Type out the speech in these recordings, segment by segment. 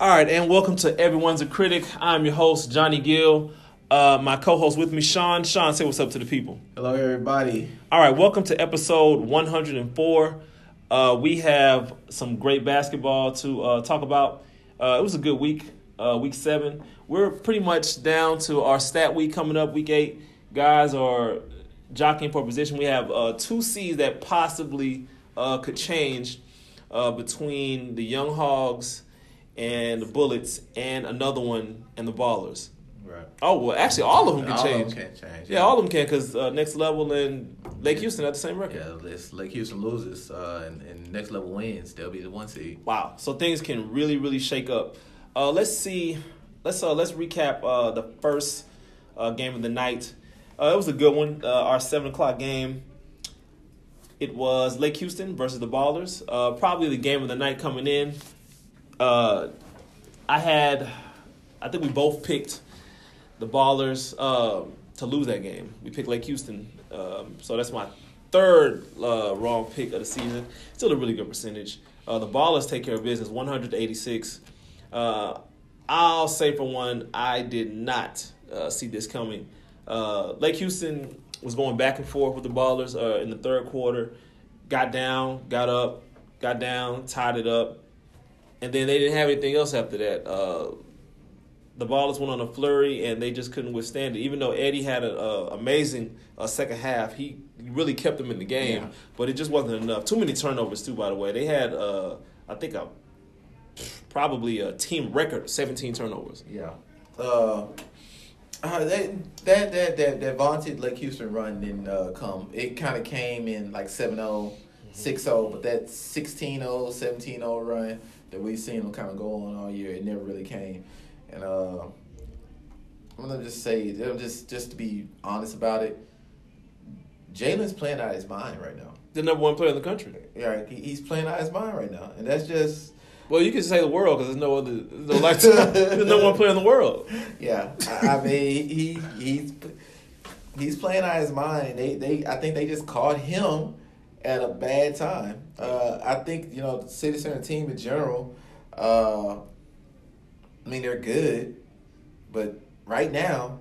All right, and welcome to Everyone's a Critic. I'm your host, Johnny Gill. Uh, my co-host with me, Sean. Sean, say what's up to the people. Hello, everybody. All right, welcome to episode 104. Uh, we have some great basketball to uh, talk about. Uh, it was a good week, uh, week seven. We're pretty much down to our stat week coming up, week eight. Guys are jockeying for position. We have uh, two seeds that possibly uh, could change uh, between the Young Hogs and the Bullets, and another one and the Ballers. Right. Oh well, actually, all of them can All of them change. can change, Yeah, yeah. all of them can because uh, next level and Lake Houston have the same record. Yeah, if Lake Houston loses uh, and, and next level wins, they'll be the one seed. Wow. So things can really, really shake up. Uh, let's see. Let's uh, let's recap uh, the first uh, game of the night. Uh, it was a good one. Uh, our seven o'clock game. It was Lake Houston versus the Ballers. Uh, probably the game of the night coming in. Uh, I had, I think we both picked the Ballers uh, to lose that game. We picked Lake Houston, um, so that's my third uh, wrong pick of the season. Still a really good percentage. Uh, the Ballers take care of business, 186. Uh, I'll say for one, I did not uh, see this coming. Uh, Lake Houston was going back and forth with the Ballers uh, in the third quarter. Got down, got up, got down, tied it up, and then they didn't have anything else after that. Uh, the Ballers went on a flurry and they just couldn't withstand it. Even though Eddie had an amazing uh, second half, he really kept them in the game, Yeah. but it just wasn't enough. Too many turnovers too. By the way, they had uh, I think a probably a team record 17 turnovers. Yeah. Uh, uh, that that that that that vaunted Lake Houston run didn't uh, come. It kind of came in like 7-0, 6-0, but that 16-0, 17-0 run that we've seen them kind of go on all year, it never really came. And uh, I'm gonna just say, just just to be honest about it, Jalen's playing out his mind right now. The number one player in the country. Yeah, he's playing out his mind right now, and that's just Well, you can say the world because there's no other, there's no like, there's no one player in the world. Yeah, I, I mean he he's he's playing out his mind. They they I think they just caught him at a bad time. Uh, I think you know the City Center team in general. Uh, I mean they're good, but right now,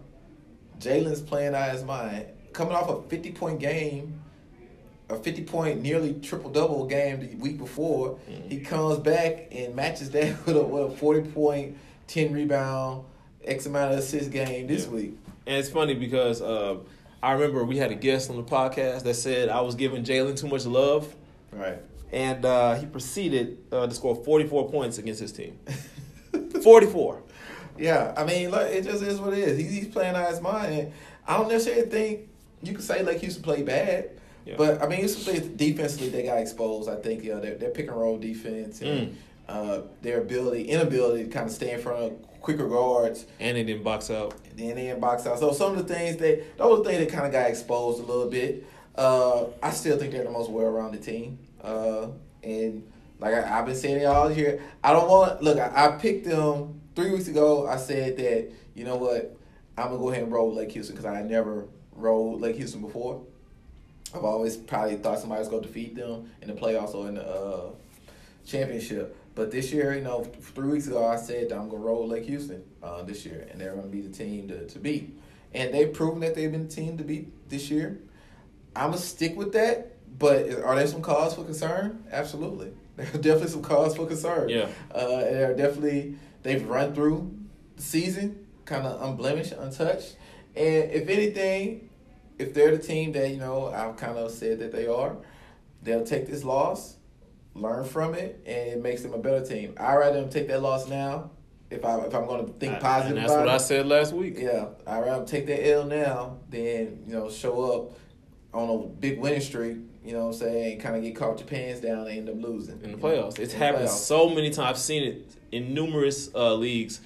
Jalen's playing out his mind. Coming off a fifty point game, a fifty point nearly triple double game the week before, he comes back and matches that with a, with a forty point, ten rebound, x amount of assist game this Yeah. week. And it's funny because uh, I remember we had a guest on the podcast that said I was giving Jalen too much love, Right. and uh, he proceeded uh, to score 44 points against his team. 44. Yeah, I mean, it just is what it is. He's, he's playing out his mind. I don't necessarily think you could say like Houston played bad, Yeah. but I mean, Houston defensively. They got exposed. I think you know their, their pick and roll defense and Mm. uh, their ability, inability to kind of stay in front of quicker guards. And they didn't box out. And then they in box out. So some of the things that those things that kind of got exposed a little bit. Uh, I still think they're the most well-rounded team. Uh, and like I, I've been saying it all year, I don't want look. I, I picked them three weeks ago. I said that you know what, I'm gonna go ahead and roll with Lake Houston because I never rolled Lake Houston before. I've always probably thought somebody was going to defeat them in the playoffs or in the uh, championship. But this year, you know, three weeks ago, I said that I'm going to roll Lake Houston uh, this year, and they're going to be the team to, to beat. And they've proven that they've been the team to beat this year. I'm going to stick with that. But are there some cause for concern? Absolutely. There are definitely some cause for concern. Yeah. Uh, and they're definitely, they've run through the season kind of unblemished, untouched. And if anything, if they're the team that, you know, I've kind of said that they are, they'll take this loss, learn from it, and it makes them a better team. I'd rather them take that loss now if, I, if I'm going to think positive. positive And that's what it. I said last week. Yeah, I'd rather take that L now than, you know, show up on a big winning streak, you know what I'm saying, kind of get caught with your pants down and end up losing. In the you know, playoffs. It's in happened playoffs. so many times. I've seen it in numerous uh, leagues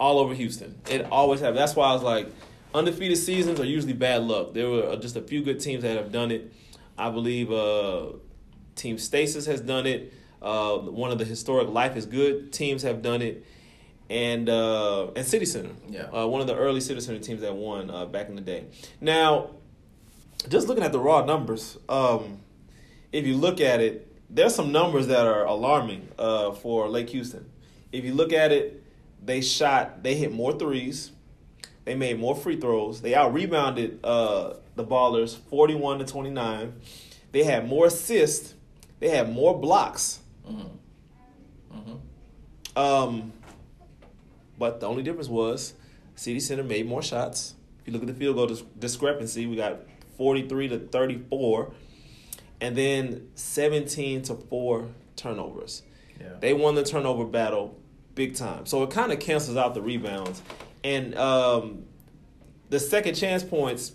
all over Houston. It always happens. That's why I was like, undefeated seasons are usually bad luck. There were uh, just a few good teams that have done it. I believe uh, Team Stasis has done it. Uh, one of the historic Life is Good teams have done it. And uh, and City Center, Yeah. uh, one of the early City Center teams that won uh, back in the day. Now, just looking at the raw numbers, um, if you look at it, there's some numbers that are alarming uh, for Lake Houston. if you look at it, they shot, they hit more threes, they made more free throws, they out rebounded uh, the Ballers forty one to twenty nine. They had more assists, they had more blocks. Mm-hmm. Mm-hmm. Um, but the only difference was City Center made more shots. If you look at the field goal dis- discrepancy, we got 43 to 34, and then 17 to 4 turnovers. Yeah. They won the turnover battle big time. So it kind of cancels out the rebounds. And um, the second chance points,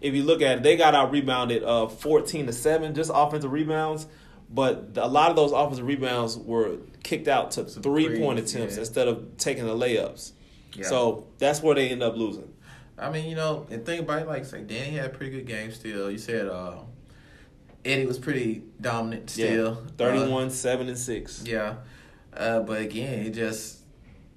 if you look at it, they got out rebounded uh, 14 to 7, just offensive rebounds. But a lot of those offensive rebounds were kicked out to Some three point attempts yeah. instead of taking the layups. Yeah. So that's where they end up losing. I mean, you know, and think about it, like say Danny had a pretty good game still. You said uh, Eddie was pretty dominant still. Yeah. 31, 7, and 6. Uh, yeah. Uh, but again, it just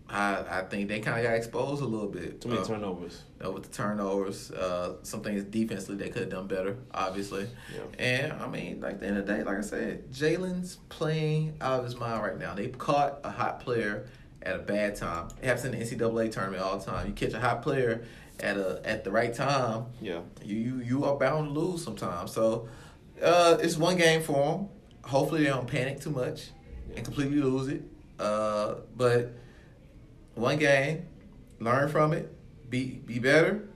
I I think they kind of got exposed a little bit. Too many uh, turnovers. uh, with the turnovers. Uh, some things defensively they could have done better, obviously. Yeah. And I mean, like at the end of the day, like I said, Jalen's playing out of his mind right now. They caught a hot player at a bad time. It happens in the NCAA tournament all the time. You catch a hot player at a at the right time, Yeah. you you, you are bound to lose sometimes. So uh, it's one game for them. Hopefully they don't panic too much and completely lose it. Uh, but one game, learn from it, be be better,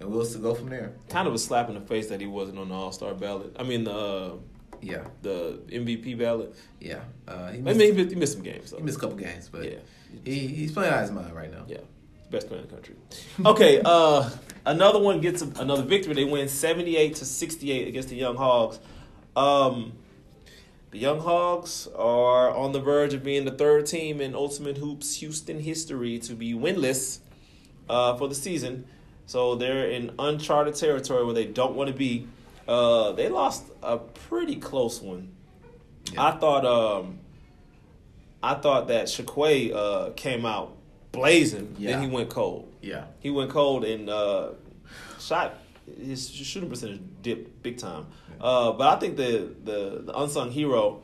and we'll still go from there. Kind of a slap in the face that he wasn't on the All Star ballot. I mean, the uh, Yeah, the MVP ballot. yeah. Uh, he missed, I mean, he missed, some games. So. he missed a couple games, but Yeah. he he's playing out of his mind right now. Yeah, best player in the country. Okay, uh, another one gets a, another victory. They win seventy eight to sixty eight against the Young Hogs. Um, the Young Hogs are on the verge of being the third team in Ultimate Hoops Houston history to be winless uh, for the season. So they're in uncharted territory where they don't want to be. Uh, they lost a pretty close one. Yeah. I thought um, I thought that Shaquay uh, came out blazing. Yeah. Then he went cold. Yeah, He went cold and uh, shot his shooting percentage dipped big time. Uh, but I think the the, the unsung hero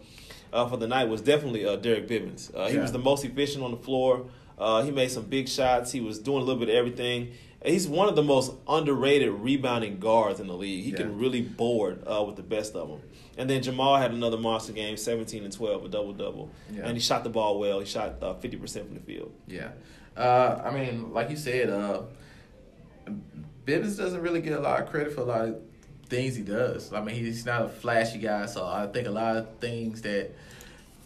uh, for the night was definitely uh, Derek Bivens. Uh, he Yeah. was the most efficient on the floor. Uh, he made some big shots. He was doing a little bit of everything. He's one of the most underrated rebounding guards in the league. He Yeah. can really board uh, with the best of them. And then Jamal had another monster game, 17 and 12, a double double. Yeah. And he shot the ball well. He shot uh, 50% from the field. yeah. Uh, I mean, like you said, uh, Bibbins doesn't really get a lot of credit for a lot of things he does. I mean, he's not a flashy guy, so I think a lot of things that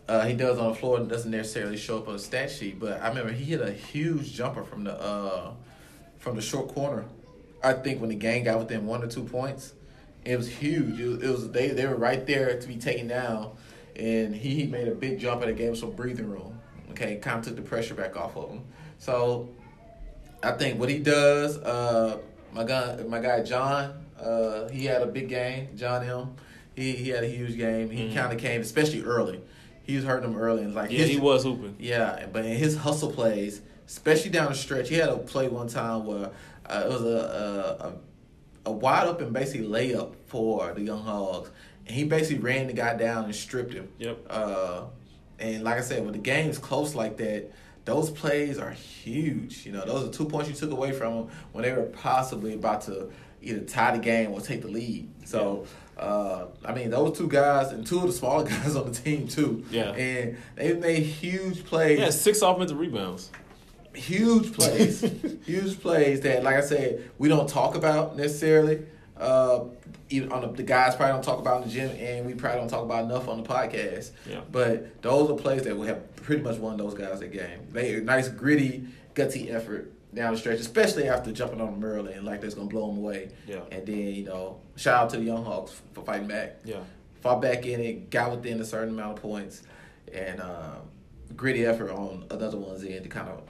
uh, he does on the floor doesn't necessarily show up on the stat sheet. But I remember he hit a huge jumper from the uh, from the short corner. I think when the game got within one or two points, it was huge. It was, it was they they were right there to be taken down, and he, made a big jump and it gave him some breathing room. Okay, kind of took the pressure back off of him. So I think what he does, uh, my guy, my guy John, uh, he had a big game. John M. He he had a huge game. He Mhm. kind of came, especially early. He was hurting them early, and like Yeah, his, he was hooping. yeah, but in his hustle plays, especially down the stretch, he had a play one time where uh, it was a, a a a wide open basically layup for the Young Hogs, and he basically ran the guy down and stripped him. Yep. Uh, and like I said, when the game's close like that, those plays are huge. You know, those are two points you took away from them when they were possibly about to either tie the game or take the lead. So, uh, I mean, those two guys and two of the smaller guys on the team too. Yeah. And they've made huge plays Yeah, six offensive rebounds. huge plays, huge plays that, like I said, we don't talk about necessarily. Uh, even on the, the guys probably don't talk about in the gym, and we probably don't talk about enough on the podcast. Yeah. But those are plays that we have pretty much won those guys that game. They a nice gritty, gutsy effort down the stretch, especially after jumping on them early and like that's gonna blow them away. Yeah. And then you know, shout out to the Young Hogs for fighting back Yeah. fought back in it, got within a certain amount of points, and uh, gritty effort on another one's end to kind of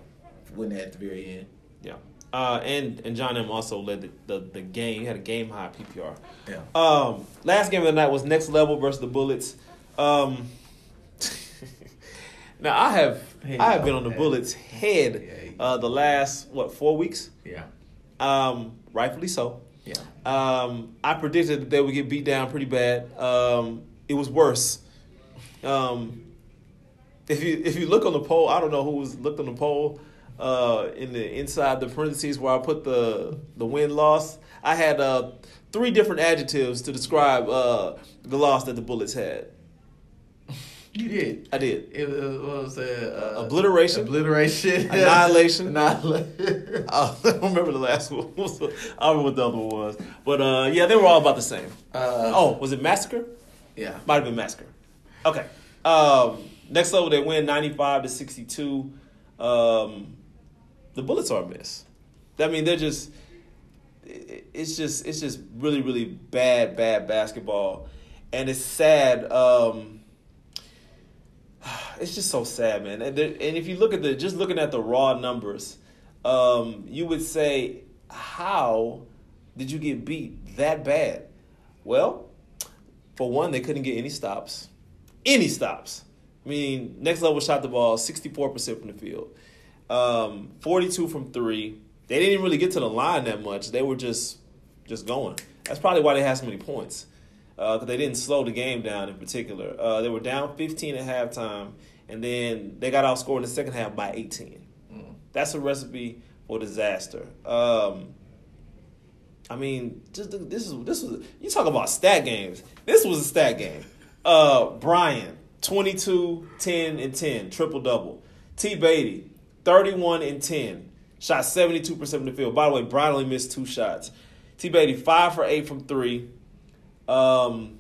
win that at the very end. Yeah. Uh, and and John M also led the, the, the game. He had a game high PPR. Yeah. Um, last game of the night was Next Level versus the Bullets. Um, now I have I have been on the hey. Bullets head uh, the last what four weeks. Yeah. Um, rightfully so. Yeah. Um, I predicted that they would get beat down pretty bad. Um, it was worse. Um, if you if you look on the poll, I don't know who was looked on the poll uh, in the inside the parentheses where I put the the win loss. I had uh, three different adjectives to describe uh, the loss that the Bullets had. You did. I did. It was, what was that? Uh, Obliteration. Obliteration. Annihilation. Annihilation. I don't remember the last one. I don't remember what the other one was. But uh, yeah, they were all about the same. Uh, oh, was it Massacre? yeah. Might have been Massacre. Okay. Um, next level, they win 95 to 62. Um, the Bullets are a miss. I mean, they're just. It's just it's just really really bad bad basketball, and it's sad. Um, it's just so sad, man. And, there, and if you look at the just looking at the raw numbers, um, you would say, how did you get beat that bad? Well, for one, they couldn't get any stops, any stops. I mean, next level shot the ball sixty four percent from the field, um, forty two from three. They didn't really get to the line that much. They were just just going. That's probably why they had so many points because they didn't slow the game down in particular. Uh, they were down 15 at halftime, and then they got outscored in the second half by 18. Mm. That's a recipe for disaster. Um, I mean, just th- this is this was you talk about stat games. This was a stat game. Uh, Brian 22, 10, and 10, triple double. T. Beatty 31 and 10, shot 72% from the field. By the way, Brian only missed two shots. T. Beatty five for eight from three. Um,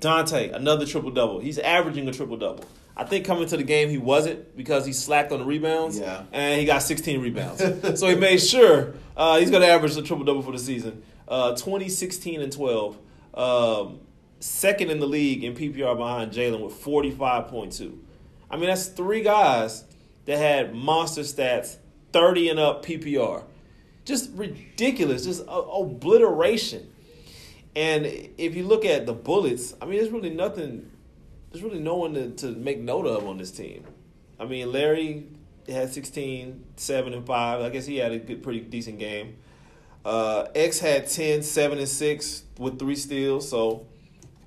Dante, another triple double. He's averaging a triple double. I think coming to the game he wasn't because he slacked on the rebounds. Yeah. And he got 16 rebounds. so he made sure uh, he's going to average a triple double for the season. Uh, 20, 16, and 12. Um, second in the league in PPR behind Jalen with 45.2. I mean, that's three guys that had monster stats, 30 and up PPR. Just ridiculous, just a- obliteration. And if you look at the Bullets, I mean, there's really nothing, there's really no one to, to make note of on this team. I mean, Larry had 16, 7, and 5. I guess he had a good, pretty decent game. Uh, X had 10, 7, and 6 with three steals. So,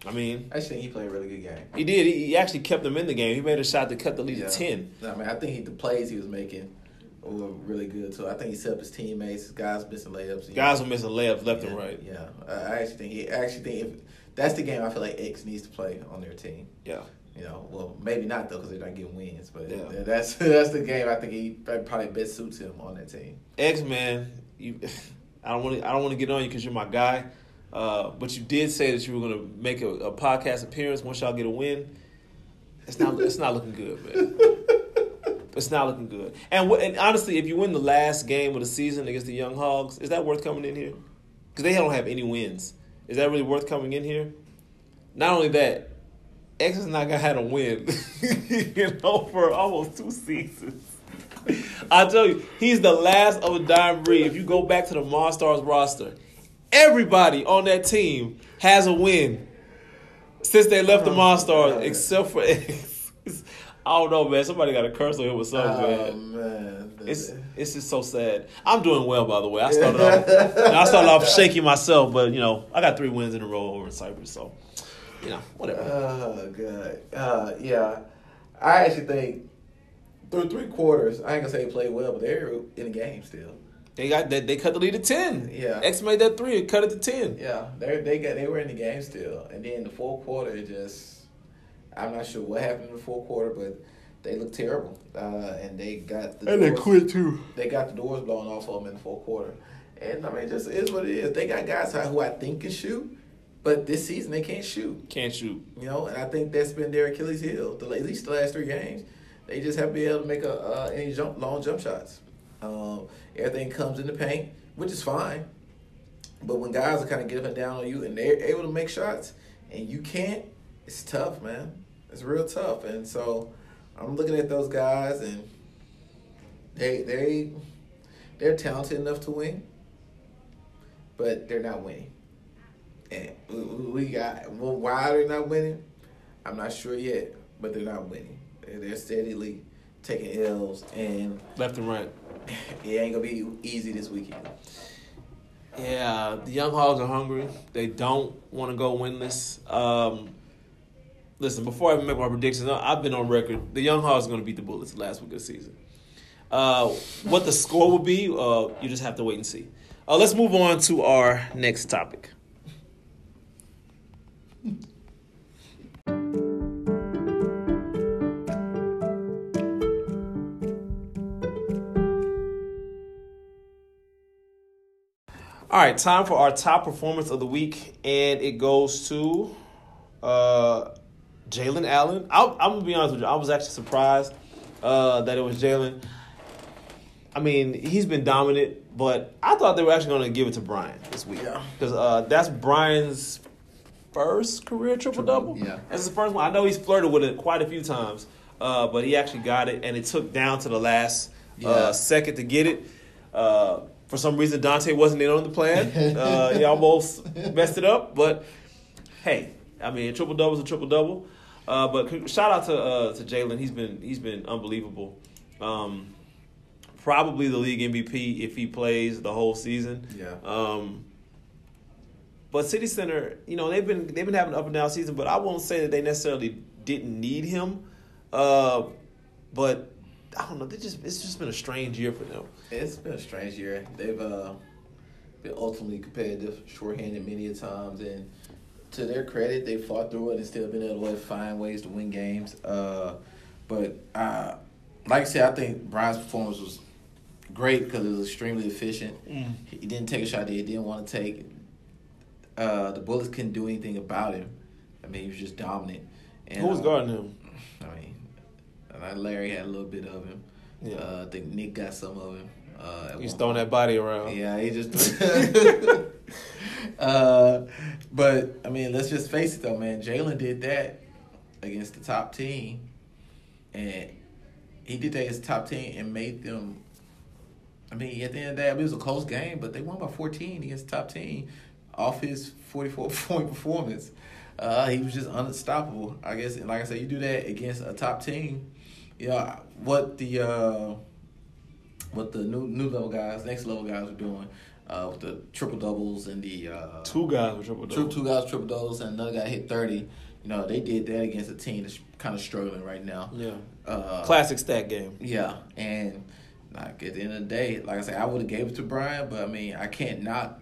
I mean, I think he played a really good game. he did. He, he actually kept them in the game. He made a shot to cut the lead Yeah. to 10. No, I mean, I think he, the plays he was making were really good too. I think he set up his teammates. His guys missing layups. Guys were missing layups left yeah, and right. Yeah, I actually think he. I actually think if that's the game, I feel like X needs to play on their team. Yeah. You know, well, maybe not though, because they're not getting wins. But Yeah. that's that's the game I think he probably best suits him on that team. X man, you. I don't want to. I don't want to get on you because you're my guy. Uh, but you did say that you were going to make a, a podcast appearance once y'all get a win. It's not. it's not looking good, man. It's not looking good. And, and honestly, if you win the last game of the season against the Young Hogs, is that worth coming in here? Because they don't have any wins. Is that really worth coming in here? Not only that, X has not had a win, you know, for almost two seasons. I tell you, he's the last of a dying breed. If you go back to the Monstars roster, everybody on that team has a win since they left the Oh, Monstars, except for X. I don't know, man. Somebody got a curse on him or something, Oh man. man, It's it's just so sad. I'm doing well, by the way. I started off I started off shaky myself, but you know I got three wins in a row over in Cypress, so you know whatever. Oh god. Uh, yeah, I actually think through three quarters, I ain't gonna say they played well, but they're in the game still. They got they, they cut the lead to ten. Yeah. X made that three and cut it to ten. Yeah, they they got they were in the game still, and then the fourth quarter it just I'm not sure what happened in the fourth quarter, but they looked terrible, uh, and they got the doors, they quit too. They got the doors blown off of them in the fourth quarter, and I mean, it just is what it is. They got guys who I think can shoot, but this season they can't shoot. Can't shoot. You know, and I think that's been their Achilles heel. The, at least the last three games, they just haven't been able to make a uh, any jump long jump shots. Um, everything comes in the paint, which is fine. But when guys are kind of giving down on you and they're able to make shots and you can't, it's tough, man. It's real tough. And so I'm looking at those guys and they they they're talented enough to win, but they're not winning. And we- we we got well, why they're not winning, I'm not sure yet, but they're not winning. They're, they're steadily taking L's, and Left and right. it ain't gonna be easy this weekend. Yeah, the young hogs are hungry. They don't want to go winless. Um, listen, before I make my predictions, I've been on record. The Young Hogs are going to beat the Bullets last week of the season. Uh, what the score will be, uh, you just have to wait and see. Uh, let's move on to our next topic. All right, time for our top performance of the week, and it goes to uh, Jalen Allen. I, I'm gonna be honest with you. I was actually surprised uh, that it was Jalen. I mean, he's been dominant, but I thought they were actually going to give it to Brian this week Yeah. because uh, that's Brian's first career triple double. yeah. that's the first one. I know he's flirted with it quite a few times, uh, but he actually got it, and it took down to the last Yeah. uh, second to get it. Uh, for some reason, Dante wasn't in on the plan. Uh, he almost messed it up, but hey, I mean, triple double is a triple double. Uh, but shout out to uh, to Jalen. He's been he's been unbelievable. Um, probably the league MVP if he plays the whole season. Yeah. Um, but City Center, you know, they've been they've been having an up and down season, but I won't say that they necessarily didn't need him. Uh, but I don't know. They just it's just been a strange year for them. It's been a strange year. They've uh, been ultimately competitive, shorthanded many a times, and to their credit, they fought through it and still been able to find ways to win games. Uh, but uh, like I said, I think Brian's performance was great because it was extremely efficient. He didn't take a shot that he didn't want to take. Uh, the Bullets couldn't do anything about him. I mean, he was just dominant. And, Who was uh, guarding him? I mean, Larry had a little bit of him. Yeah. Uh, I think Nick got some of him. Uh, He's throwing that body around. yeah, he just. uh, but I mean, let's just face it though, man. Jalen did that against the top team, and he did that against the top team and made them. I mean, at the end of the day, it was a close game, but they won by 14 against the top team off his 44 point performance. Uh, he was just unstoppable. I guess, and like I said, you do that against a top team. You know what the. Uh, what the new new level guys, next level guys are doing uh, with the triple doubles and the uh, Two guys with triple two, double. two guys triple doubles and another guy hit thirty. You know they did that against a team that's kind of struggling right now. Yeah. Uh, Classic stat game. Yeah, and like at the end of the day, like I said, I would have gave it to Brian, but I mean I can't knock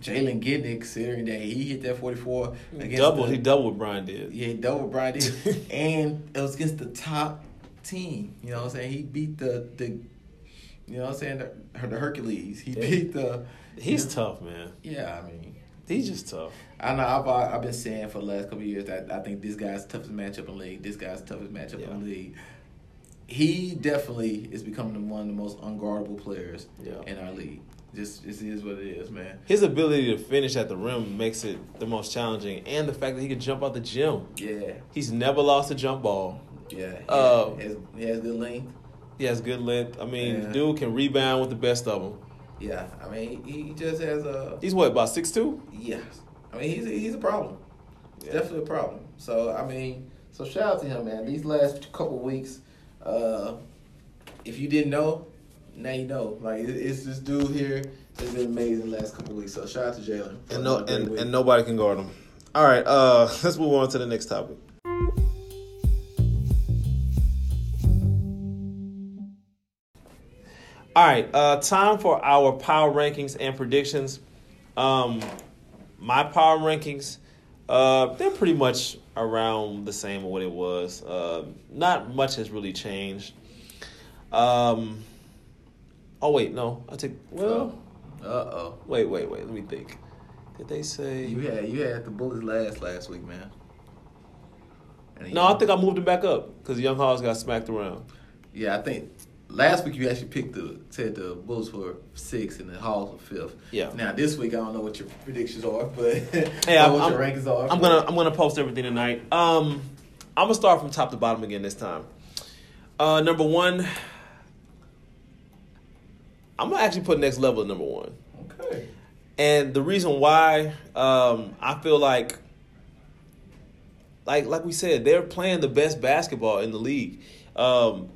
Jalen Gidnick considering that he hit that forty four against Double. the- he doubled what Brian did. yeah, he double Brian did, and it was against the top team. You know what I'm saying? He beat the the, you know what I'm saying the, the Hercules. He Yeah. beat the. He's you know- tough, man. Yeah, I mean, He's just tough. I know. I've I've been saying for the last couple of years that I think this guy's toughest matchup in the league. This guy's toughest matchup Yeah. in the league. He definitely is becoming one of the most unguardable players Yeah. in our league. Just is what it is, man. His ability to finish at the rim makes it the most challenging, and the fact that he can jump out the gym. Yeah, He's never lost a jump ball. yeah. He, Uh, has, he has good length. He has good length. I mean, Yeah. dude can rebound with the best of them. Yeah, I mean, he, he just has a. He's what about six two? Yes. I mean, he's a, he's a problem. Yeah. Definitely a problem. So, I mean, so shout out to him, man. These last couple weeks, uh, if you didn't know, now you know. Like, it's this dude here that's been amazing the last couple weeks. So, shout out to Jalen. And no, and, and nobody can guard him. All right, uh, let's move on to the next topic. All right, uh, time for our power rankings and predictions. Um, my power rankings, uh, they're pretty much around the same of what it was. Uh, not much has really changed. Um, oh wait, no, I take well. Uh oh. Wait, wait, wait. Let me think. Did they say? You had you had the Bullets last last week, man. No, I think I moved it back up because Young Hogs got smacked around. Yeah, I think last week you actually picked the said the Bulls were six and the Hawks were fifth. Yeah. Now this week I don't know what your predictions are, but Hey, I'm, what I'm- your rankings are. I'm gonna I'm gonna post everything tonight. Um, I'm gonna start from top to bottom again this time. Uh, number one, I'm gonna actually put next level at number one. Okay. And the reason why um, I feel like, like like we said, they're playing the best basketball in the league. Um,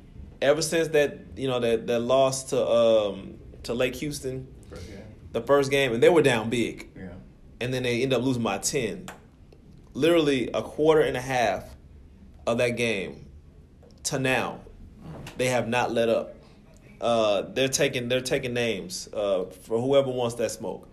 ever since that you know that that loss to um, to Lake Houston, First the first game, and they were down big, Yeah. and then they end up losing by ten. Literally a quarter and a half of that game to now, they have not let up. Uh, they're taking they're taking names uh, for whoever wants that smoke.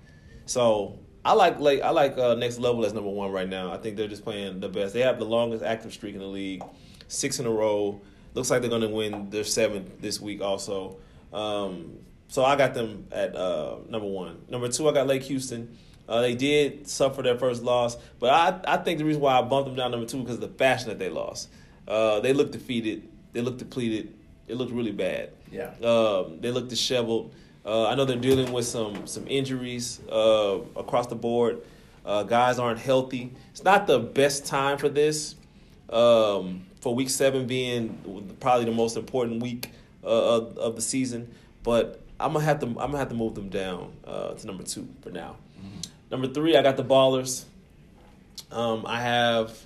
So I like like I like uh, next level as number one right now. I think they're just playing the best. They have the longest active streak in the league, six in a row. Looks like they're going to win their seventh this week also. Um, so I got them at uh, number one. Number two, I got Lake Houston. Uh, they did suffer their first loss, but I I think the reason why I bumped them down number two because of the fashion that they lost. Uh, they looked defeated. They looked depleted. It looked really bad. Yeah. Um, they look disheveled. Uh, I know they're dealing with some some injuries uh, across the board. Uh, guys aren't healthy. It's not the best time for this. Um, for week seven being probably the most important week uh, of, of the season, but I'm gonna have to I'm gonna have to move them down uh, to number two for now. Number three, I got the Ballers. Um, I have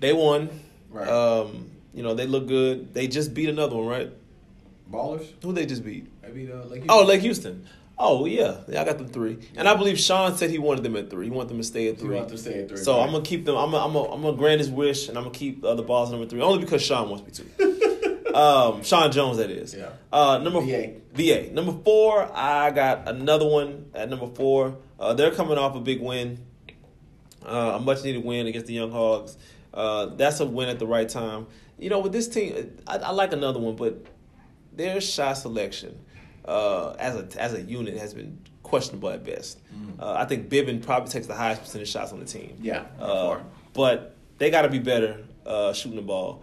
they won. Right. Um, you know they look good. They just beat another one, right? Ballers. Who they just beat? Maybe uh, Lake Oh, Lake Houston. Oh yeah, yeah, I got them three, and I believe Sean said he wanted them at three. He wanted them to stay at three. want to stay at three. So right? I'm gonna keep them. I'm gonna, I'm gonna, I'm gonna grant his wish, and I'm gonna keep uh, the balls number three, only because Sean wants me to. um, Sean Jones, that is. Yeah. Uh, number VA. VA. Number four, I got another one at number four. Uh, they're coming off a big win, uh, a much needed win against the Young Hogs. Uh, that's a win at the right time. You know, with this team, I, I like another one, but their shot selection uh, as a as a unit has been questionable at best. Uh, I think Bibbin probably takes the highest percentage shots on the team. Yeah. Uh, but they got to be better uh, shooting the ball.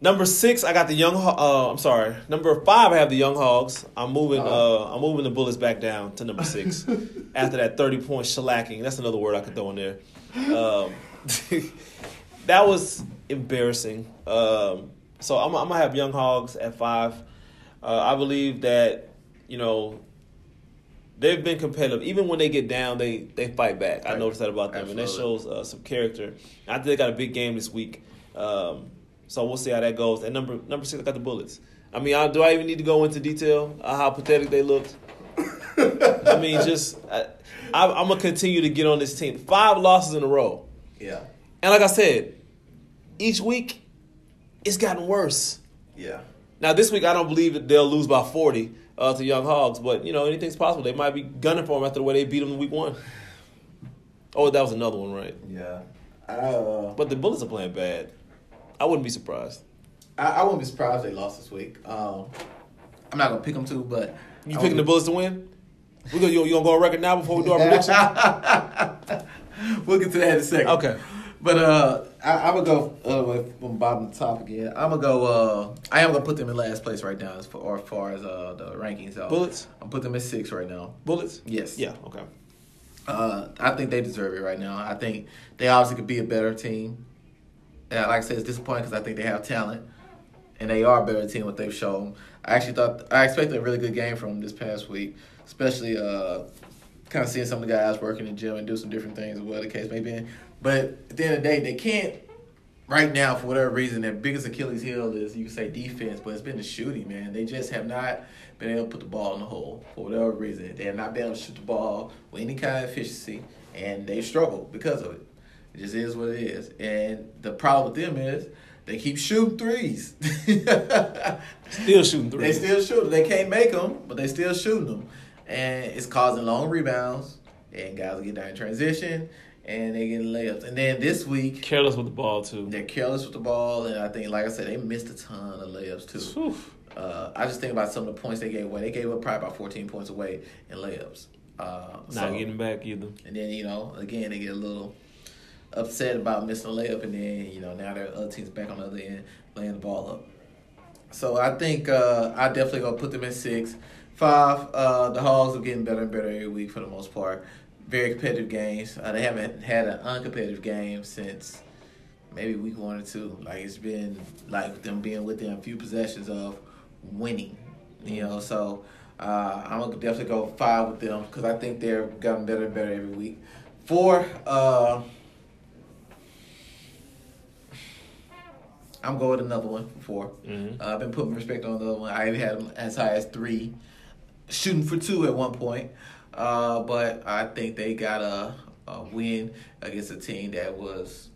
Number six, I got the young. Uh, I'm sorry. Number five, I have the Young Hogs. I'm moving. Uh, I'm moving the Bullets back down to number six after that 30 point shellacking. That's another word I could throw in there. Um, that was embarrassing. Um, so I'm, I'm gonna have Young Hogs at five. Uh, I believe that you know they've been competitive. Even when they get down, they they fight back. I Right. noticed that about them, and that shows uh, some character. I think they got a big game this week, um, so we'll see how that goes. And number number six, I got the Bullets. I mean, I, do I even need to go into detail uh, how pathetic they looked? I mean, just I, I, I'm gonna continue to get on this team. Five losses in a row, Yeah. and like I said, each week it's gotten worse. Yeah. Now this week I don't believe that they'll lose by forty uh, to Young Hogs, but you know anything's possible. They might be gunning for them after the way they beat them in week one. Oh, that was another one, right? Yeah. Uh, But the Bullets are playing bad. I wouldn't be surprised. I, I wouldn't be surprised if they lost this week. Um, I'm not gonna pick them too, but You I picking the Bullets to win? We gonna you, you gonna go on record now before we do our prediction? we'll get to that in a second. Okay. But uh, I, I'm gonna go uh, from bottom to top again. I'm gonna go. Uh, I am gonna put them in last place right now, as far, or as far as uh, the rankings. So Bullets? I'm put them at six right now. Bullets? Yes. Yeah. Okay. Uh, I think they deserve it right now. I think they obviously could be a better team. And like I said, it's disappointing because I think they have talent, and they are a better team. What they've shown. I actually thought I expected a really good game from them this past week, especially uh, kind of seeing some of the guys working in the gym and do some different things. What the case may be. But at the end of the day, they can't. Right now, for whatever reason, their biggest Achilles heel is you can say defense, but it's been the shooting. Man, they just have not been able to put the ball in the hole for whatever reason. They have not been able to shoot the ball with any kind of efficiency, and they struggle because of it. It just is what it is. And the problem with them is they keep shooting threes. Still shooting threes. They still shoot. They can't make them, but they still shooting them, and it's causing long rebounds. And guys get down in transition, and they get layups. And then this week Careless with the ball too. they're careless with the ball, and I think, like I said, they missed a ton of layups too. Uh, I just think about some of the points they gave away. They gave up probably about 14 points away in layups. Uh, Not so- getting back either. and then you know, again, they get a little upset about missing a layup, and then you know now their other teams back on the other end laying the ball up. So I think uh, I definitely gonna put them in six, five. Uh, the Hogs are getting better and better every week for the most part. Very competitive games. Uh, they haven't had an uncompetitive game since maybe week one or two. Like it's been like them being within a few possessions of winning. You know, so uh, I'm gonna definitely go five with them because I think they're gotten better and better every week. Four, uh, I'm going with another one for 4 Mhm. Uh, I've been putting respect on the other one. I even had them as high as three, shooting for two at one point. Uh, but I think they got a, a win against a team that was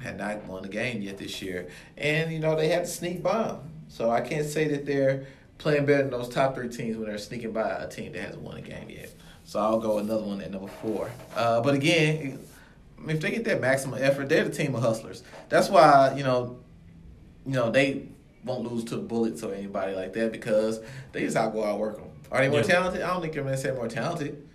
had not won the game yet this year, and you know they had to sneak by. So I can't say that they're playing better than those top three teams when they're sneaking by a team that hasn't won a game yet. So I'll go another one at number four. Uh, but again, if they get that maximum effort, they're the team of hustlers. That's why you know, you know they won't lose to the Bullets or anybody like that because they just out go outwork them. Are they more Yeah. talented? I don't think they're necessarily more talented,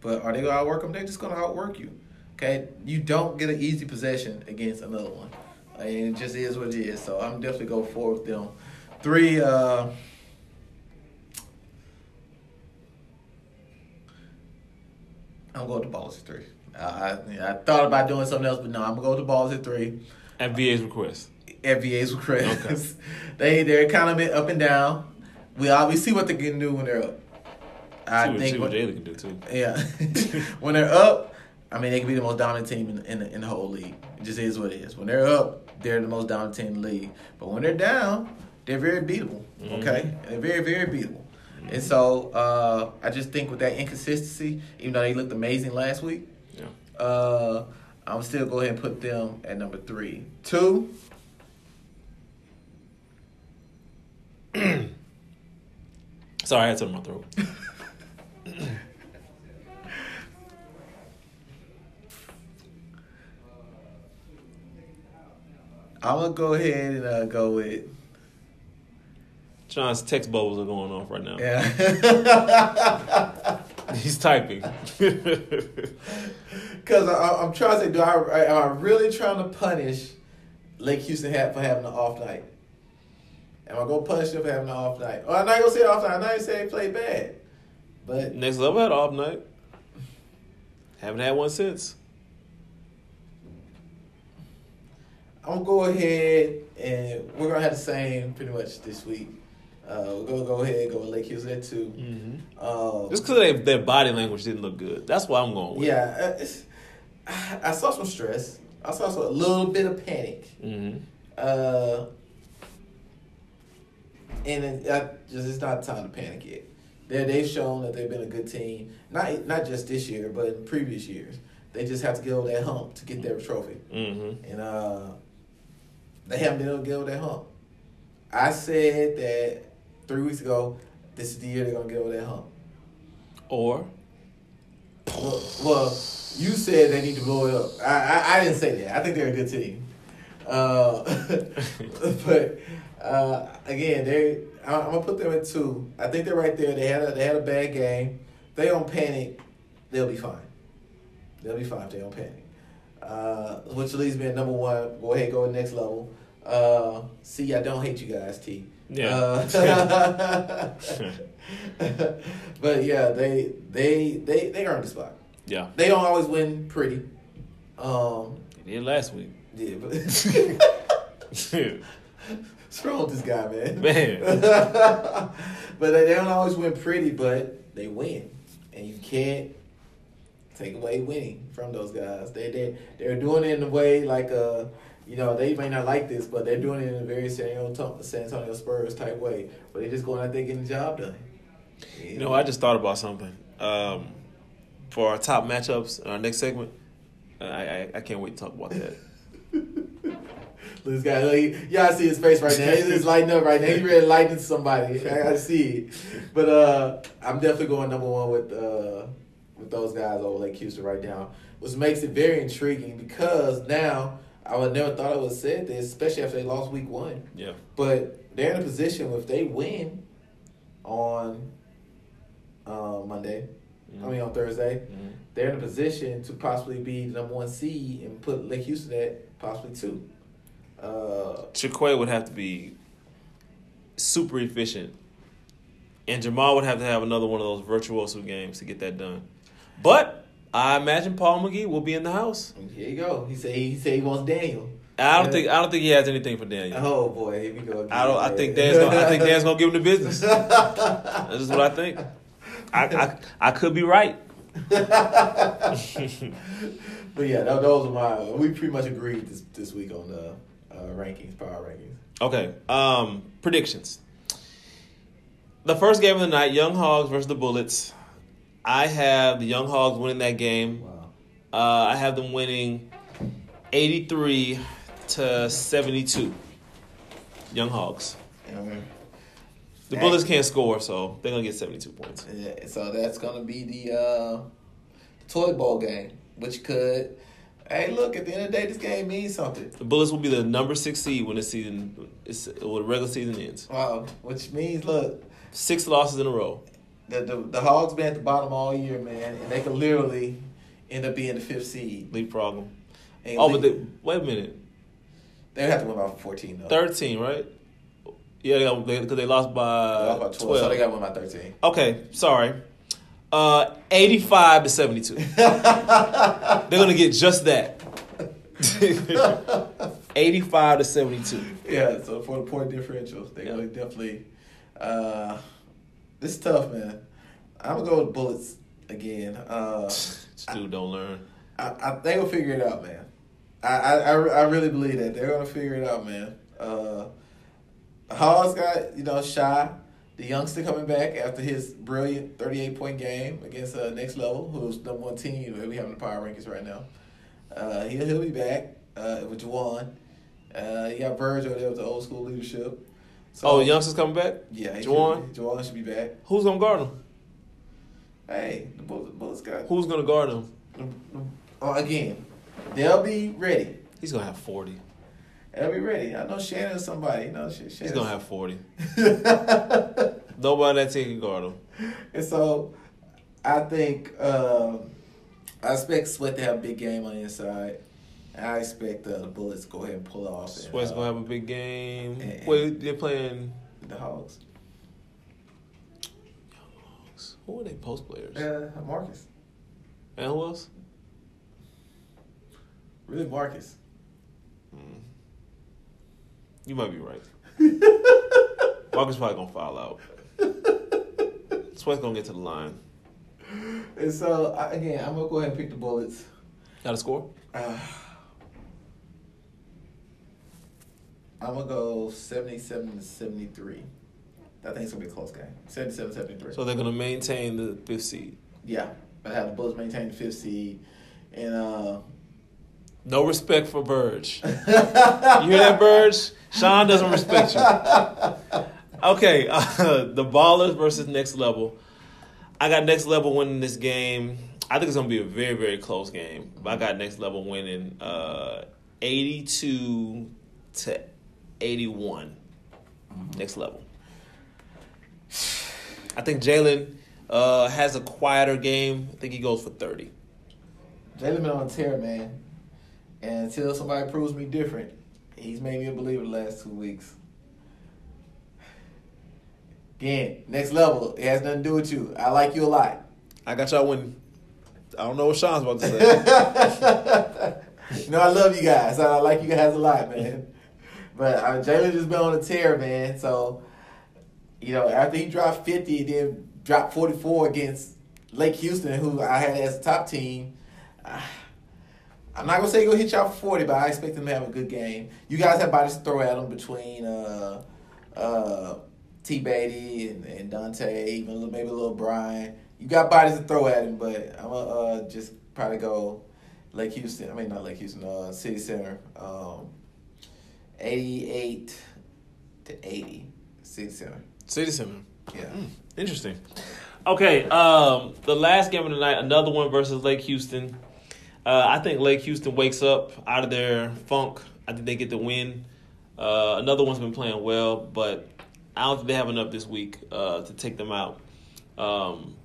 but are they going to outwork them? They're just going to outwork you. Okay, you don't get an easy possession against another one, and it just is what it is. So I'm definitely go forward with them. Three. uh I'm going to balls at three. Uh, I I thought about doing something else, but no, I'm gonna go to balls at three. At VA's request. FBA's with Chris. Okay. they they're kind of been up and down. We always see what they can do when they're up. I see what, think see what when- Jalen can do too. yeah, when they're up, I mean they can be the most dominant team in, in, the, in the whole league. It just is what it is. When they're up, they're the most dominant team in the league. But when they're down, they're very beatable. Mhm. Okay, they're very very beatable. And so uh, I just think with that inconsistency, even though they looked amazing last week, Yeah. uh, I'm still go ahead and put them at number three. Two. Sorry, I had something in my throat. I'm gonna go ahead and uh, go with John's text bubbles are going off right now. yeah. He's typing. Because I'm trying to say, do I am I really trying to punish Lake Houston hat for having an off night? Am I gonna punish them for having an off night? Oh, I'm not gonna say off night. I'm not gonna say played bad, but Next level had off night. Haven't had one since. I'm gonna go ahead and we're gonna have the same pretty much this week. Uh, we're gonna go ahead and go with Lake Houston at 2 Mm-hmm. Um, Just because their, body language didn't look good. That's why I'm going with. yeah, uh, I saw some stress. I saw some, a little bit of panic. Mm-hmm. Uh, and it, I, just it's not time to panic yet. They they've shown that they've been a good team, not not just this year, but in previous years. They just have to get over that hump to get their trophy, Mm-hmm. and uh, they haven't been able to get over that hump. I said that three weeks ago. This is the year they're gonna get over that hump. Or Well, well, you said they need to blow it up. I, I, I didn't say that. I think they're a good team. Uh, but uh, again, they I- I'm gonna put them at two. I think they're right there. They had a, they had a bad game. They don't panic. They'll be fine. They'll be fine if they don't panic. Uh, which leads me at number one. Go ahead, go to the next level. Uh, see, I don't hate you guys, T. Yeah. Uh, but yeah, they they they they earned the spot. yeah, They don't always win pretty. Um, they did last week. yeah, but what's wrong with this guy, man? Man. but they, don't always win pretty, but they win, and you can't take away winning from those guys. They they they're doing it in a way like uh you know they may not like this, but they're doing it in a very San Antonio, San Antonio Spurs type way. But they're just going out there getting the job done. You know, I just thought about something. Um, for our top matchups in our next segment, I, I I can't wait to talk about that. This guy, like, y'all see his face right now. He's just lighting up right now. He's ready to somebody. I, I see it. But uh, I'm definitely going number one with uh, with those guys over Lake Houston right now, which makes it very intriguing because now I would never thought I would have said this, especially after they lost week one. Yeah. But they're in a position if they win on uh, Monday, I mean on Thursday, Mhm. they're in a position to possibly be the number one seed and put Lake Houston at possibly two. Uh, Chiquay would have to be super efficient, and Jamal would have to have another one of those virtuoso games to get that done. But I imagine Paul McGee will be in the house. here you go. He said he said he wants Daniel. I don't Yeah. think I don't think he has anything for Daniel. Oh boy, here we go. Again. I don't. I think Dan's gonna. I think Dan's gonna give him the business. That's just what I think. I I, I could be right. But yeah, tho- those are my. We pretty much agreed this this week on the uh, rankings, power rankings. Okay. Um, predictions. The first game of the night, Young Hogs versus the Bullets. I have the Young Hogs winning that game. Wow. Uh, I have them winning 83 to 72. Young Hogs. Um, The. Bullets can't score, so they're gonna get 72 points. yeah, so that's gonna be the uh, toy bowl game, which could. Hey, look! At the end of the day, this game means something. The Bullets will be the number six seed when the season, is, when the regular season ends. Wow, which means look, Six losses in a row. the the, the Hogs been at the bottom all year, man, and they could literally end up being the fifth seed. Leapfrog them. And Oh, but they, wait a minute. they have to win by fourteen though. 13, right? Yeah, because they, they lost by, They lost by 12, 12. so they got to win by thirteen. okay, sorry. Uh, 85 to 72. They're going to get just that. 85 to 72. Yeah, so for the point differential, they Yeah. gonna definitely. Uh, this is tough, man. I'm gonna go with bullets again. Uh, dude don't learn. I, I they gonna figure it out, man. I, I, I, really believe that they're gonna figure it out, man. Uh, Hall's got you know shy, the youngster coming back after his brilliant 38 point game against uh, Next Level, who's number one team that we have in the power rankings right now. Uh, he'll he'll be back uh, with Juwan. Uh, you got Virgil there with the old school leadership. So, Oh, youngsters coming back? yeah, Juwan? Should be, Juwan should be back. Who's going to guard him? Hey, the Bullets, Bullets got. Who's going to guard him? Oh, again, they'll be ready. He's going to have 40. They'll be ready. I know Shannon is somebody. You know, Sh- Shannon's He's going to have 40. have. Nobody that team can guard him. and so, I think um, I expect Sweat to have a big game on the inside. I expect uh, the Bullets to go ahead and pull off. and, Sweat's uh, going to have a big game. and- Wait, they're playing. the Hogs. Who are they post players? Uh, Marcus. And who else? Really, Marcus. You might be right. Marcus probably gonna foul out. Sweat's gonna get to the line. And so, I, again, I'm going to go ahead and pick the Bullets. Got a score? Uh, I'm going to go 77 to 73. I think it's going to be a close game. 77 73. So they're gonna maintain the fifth seed. Yeah, I have the Bullets maintain the fifth seed, and uh, No respect for Burge. You hear that, Burge? Sean doesn't respect you. Okay, uh, the Ballers versus Next Level. I got Next Level winning this game. I think it's gonna be a very, very close game. But I got Next Level winning uh, eighty-two to eighty-one. Next Level. I think Jalen uh, has a quieter game. I think he goes for thirty. Jalen been on a tear, man. And until somebody proves me different, he's made me a believer the last two weeks. Again, next level. It has nothing to do with you. I like you a lot. I got y'all winning. I don't know what Sean's about to say. you know, I love you guys. I like you guys a lot, man. But uh, Jalen just been on a tear, man. So, you know, after he dropped 50 and then dropped 44 against Lake Houston, who I had as a top team, uh, I'm not to say he'll hit y'all for 40, but I expect him to have a good game. You guys have bodies to throw at him between uh, uh, T. Beatty and, and Dante, even a little, maybe a little Brian. You got bodies to throw at him, but I'm to uh, just probably go Lake Houston. I mean, not Lake Houston, uh, City Center. Um, 88 to 80. City Center. City Center. Yeah. Interesting. Okay, um, the last game of the night, another one versus Lake Houston. Uh, I think Lake Houston wakes up out of their funk. I think they get the win. Uh, another one's been playing well, but I don't think they have enough this week uh, to take them out. Um,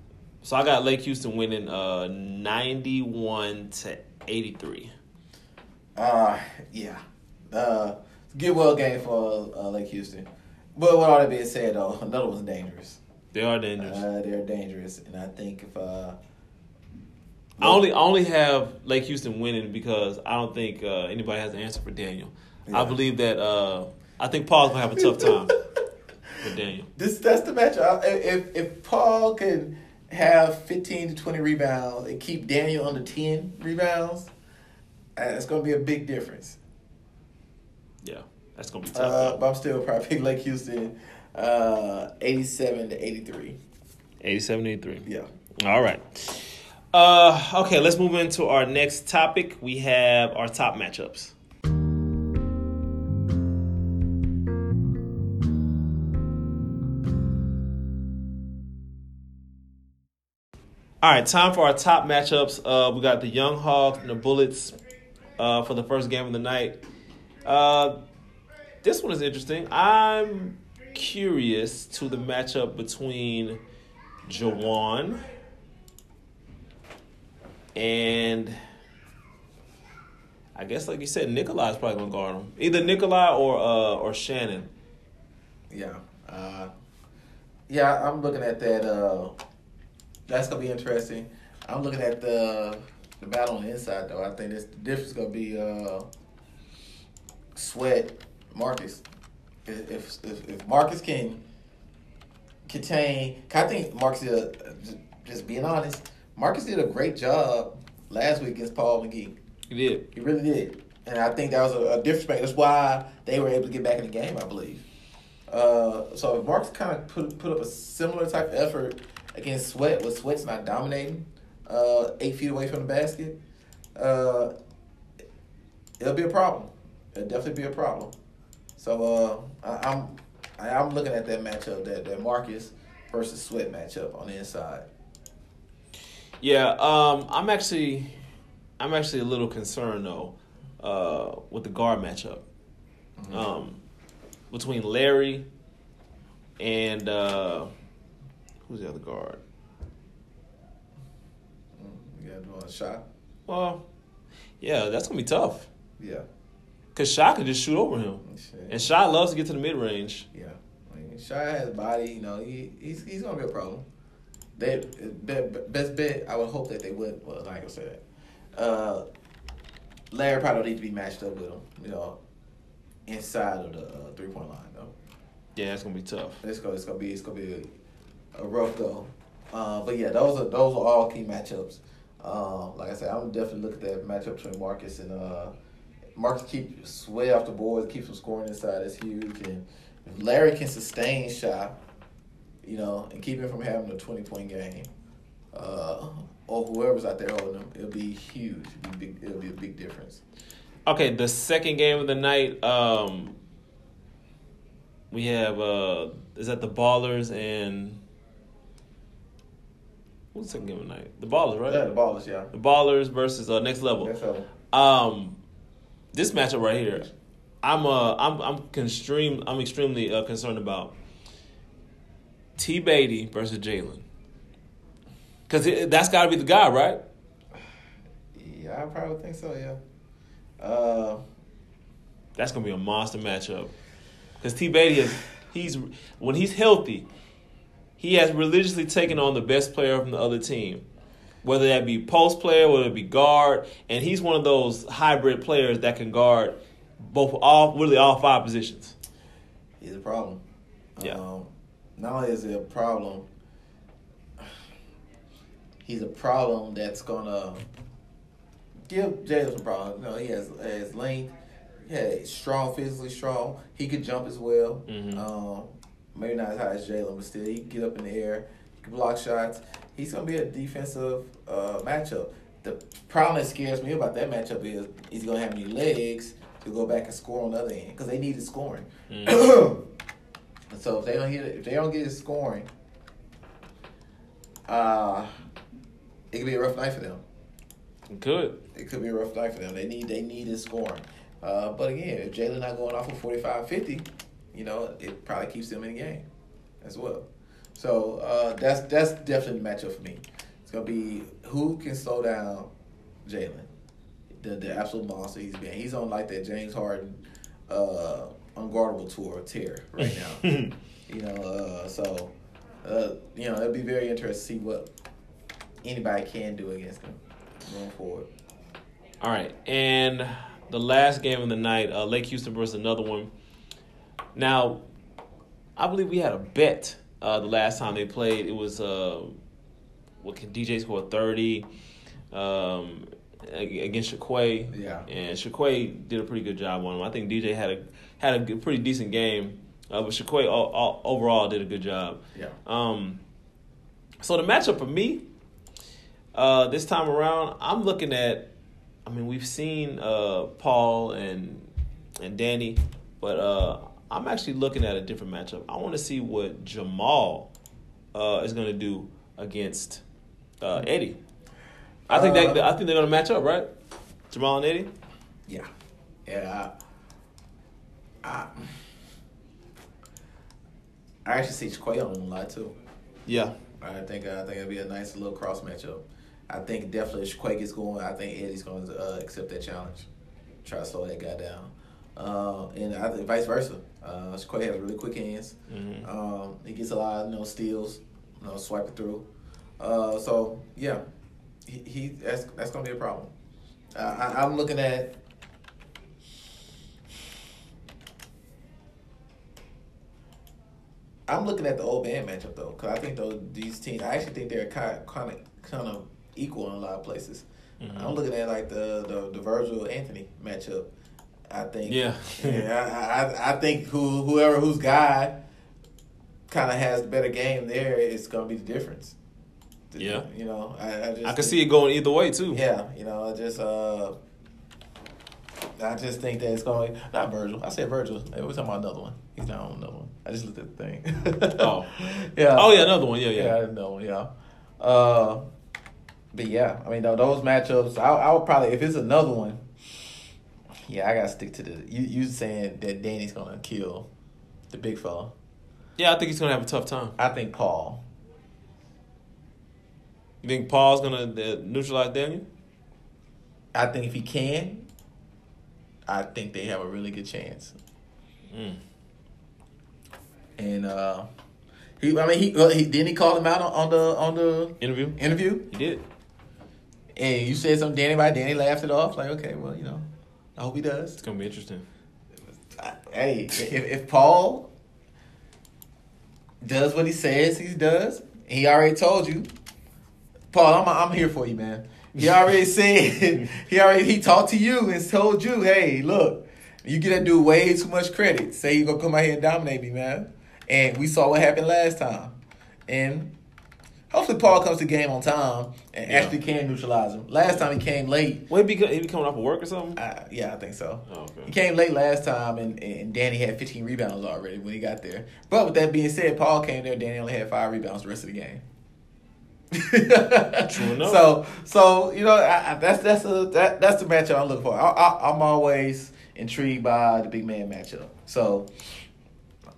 so I got Lake Houston winning uh, 91 to 83. Uh, yeah. Uh, good well game for uh, Lake Houston. But with all that being said, though, another one's dangerous. They are dangerous. Uh, they're dangerous, and I think if uh, I only I only have Lake Houston winning because I don't think uh, anybody has an answer for Daniel. I believe that uh, I think Paul's gonna have a tough time with Daniel. this that's the match. If if Paul can have fifteen to twenty rebounds and keep Daniel under ten rebounds, uh, it's gonna be a big difference. Yeah, that's gonna be tough. Uh, but I'm still probably pick Lake Houston, uh, eighty-seven to eighty-three. 87 83. Yeah. All right. Uh, okay, let's move into our next topic. We have our top matchups. All right, time for our top matchups. Uh, we got the Young Hogs and the Bullets uh, for the first game of the night. Uh, this one is interesting. I'm curious to the matchup between Juwan and I guess, like you said, Nikolai's probably gonna guard him. Either Nikolai or uh, or Shannon. Yeah. Uh, yeah, I'm looking at that. Uh, that's gonna be interesting. I'm looking at the the battle on the inside though. I think this the difference gonna be uh, Sweat Marcus. If, if if Marcus can contain, I think Marcus a, just being honest. Marcus did a great job last week against Paul McGee. He did. He really did. And I think that was a, a difference. That's why they were able to get back in the game, I believe. Uh, so if Marks kind of put put up a similar type of effort against Sweat, with Sweat's not dominating, uh, eight feet away from the basket, uh, it'll be a problem. It'll definitely be a problem. So uh, I, I'm I, I'm looking at that matchup, that that Marcus versus Sweat matchup on the inside. Yeah, um, I'm actually I'm actually a little concerned though uh, with the guard matchup Mm-hmm. um, between Larry and uh, who's the other guard? Mm, You got to do a shot. Well, yeah, that's gonna be tough Yeah. because Shy could just shoot over him, Shit. and Shy loves to get to the mid range. Yeah, I mean, Shy has body. You know, he he's he's gonna be a problem. They best bet. I would hope that they would. Well, I ain't gonna say that. Uh, Larry probably don't need to be matched up with him. You know, inside of the uh, three point line though. Yeah, it's gonna be tough. It's gonna it's gonna be it's gonna be a, a rough go. Uh, but yeah, those are those are all key matchups. Uh, like I said, I'm definitely looking at that matchup between Marcus and uh, Marcus keep sway off the boards, keep some scoring inside. That's huge. And if Larry can sustain shot, you know, and keep him from having a 20 point game, uh, or whoever's out there holding him, it'll be huge. It'll be, big, it'll be a big difference. Okay, the second game of the night, um, we have uh, is that the Ballers and what's the second game of the night? The Ballers, right? Yeah, the ballers, yeah. The Ballers versus uh, Next Level. That's all. Um, this matchup right here, I'm uh, I'm I'm constream, I'm extremely uh, concerned about. T Beatty versus Jalen, because that's got to be the guy, right? Yeah, I probably think so. Yeah. Uh, That's gonna be a monster matchup. Because T Beatty is he's when he's healthy, he has religiously taken on the best player from the other team. Whether that be post player, whether it be guard, and he's one of those hybrid players that can guard both all really all five positions. He's a problem. Yeah. Um, not only is it a problem, he's a problem that's gonna give Jalen some problems. You know, he has, has length. Yeah, he's strong, physically strong. He could jump as well. Mhm. Um, maybe not as high as Jalen, but still, he can get up in the air. He can block shots. He's gonna be a defensive uh, matchup. The problem that scares me about that matchup is he's gonna have any legs to go back and score on the other end because they needed scoring. Mm. So if they don't get it, if they don't get his scoring, uh, it could be a rough night for them. Good. It could be a rough night for them. They need they need his scoring. Uh, but again, if Jalen not going off of 45, 50, you know, it probably keeps them in the game as well. So uh, that's that's definitely the matchup for me. It's gonna be who can slow down Jalen, the the absolute monster he's been. He's on like that James Harden uh, unguardable tour tear right now. you know, uh, so uh, you know it'll be very interesting to see what anybody can do against them going forward. All right, and the last game of the night, uh, Lake Houston versus another one. Now, I believe we had a bet uh, the last time they played. It was uh, what can DJ score thirty um, against Shaquay. Yeah. and Shaquay did a pretty good job on him. I think DJ had a had a good, pretty decent game, uh, but Shaquay all, all, overall did a good job. Yeah. Um, so the matchup for me, uh, this time around, I'm looking at. I mean, we've seen uh, Paul and and Danny, but uh, I'm actually looking at a different matchup. I want to see what Jamal uh, is going to do against uh, Eddie. I think Uh, they I think they're gonna match up, right? Jamal and Eddie. Yeah, yeah. I, I, I actually see Quay on a lot too. Yeah. I think I think it'd be a nice little cross matchup. I think definitely if Quake gets going, I think Eddie's going to uh, accept that challenge, try to slow that guy down, uh, and I think vice versa. Uh, Quake has really quick hands. Mhm. Um, he gets a lot of you know steals, you know swiping through. Uh, so yeah, he, he that's that's going to be a problem. Uh, I, I'm looking at. I'm looking at the old band matchup though, because I think those these teams. I actually think they're kind kind of kind of equal in a lot of places. Mhm. I'm looking at like the the, the Virgil Anthony matchup. I think. Yeah. yeah. I, I I think who whoever whose guy kind of has the better game there is going to be the difference. Yeah. You know, I, I just I can see it going either way too. yeah, you know, I just uh, I just think that it's going to not Virgil. I said Virgil. We're talking about another one. He's not on another one. I just looked at the thing. Oh. yeah. Oh yeah, another one. Yeah, yeah, yeah. I know. Yeah. Uh, but yeah, I mean, tho- those matchups. I, I would probably if it's another one. Yeah, I gotta stick to the. You you saying that Danny's gonna kill the big fella? Yeah, I think he's gonna have a tough time. I think Paul. You think Paul's gonna uh, neutralize Daniel? I think if he can, I think they have a really good chance. Mm. And uh, he, I mean, he, well, he didn't he call him out on, on the on the Interview? interview, He did. and you said something Danny about Danny laughed it off. Like, okay, well, you know, I hope he does. It's gonna be interesting. I- Hey, if, if Paul does what he says he does, he already told you. Paul, I'm I'm here for you, man. He already said he already he talked to you and told you, hey, look, you get that dude way too much credit. Say you gonna come out here and dominate me, man. And we saw what happened last time. And hopefully Paul comes to game on time and Yeah. actually can neutralize him. Last time he came late. Well, he be he be coming off of work or something. Uh, yeah, I think so. Oh, okay. He came late last time, and, and Danny had 15 rebounds already when he got there. But with that being said, Paul came there. Danny only had five rebounds the rest of the game. True enough. So, so you know, I, I, that's that's a that, that's the matchup I'm looking for. I, I, I'm always intrigued by the big man matchup. So,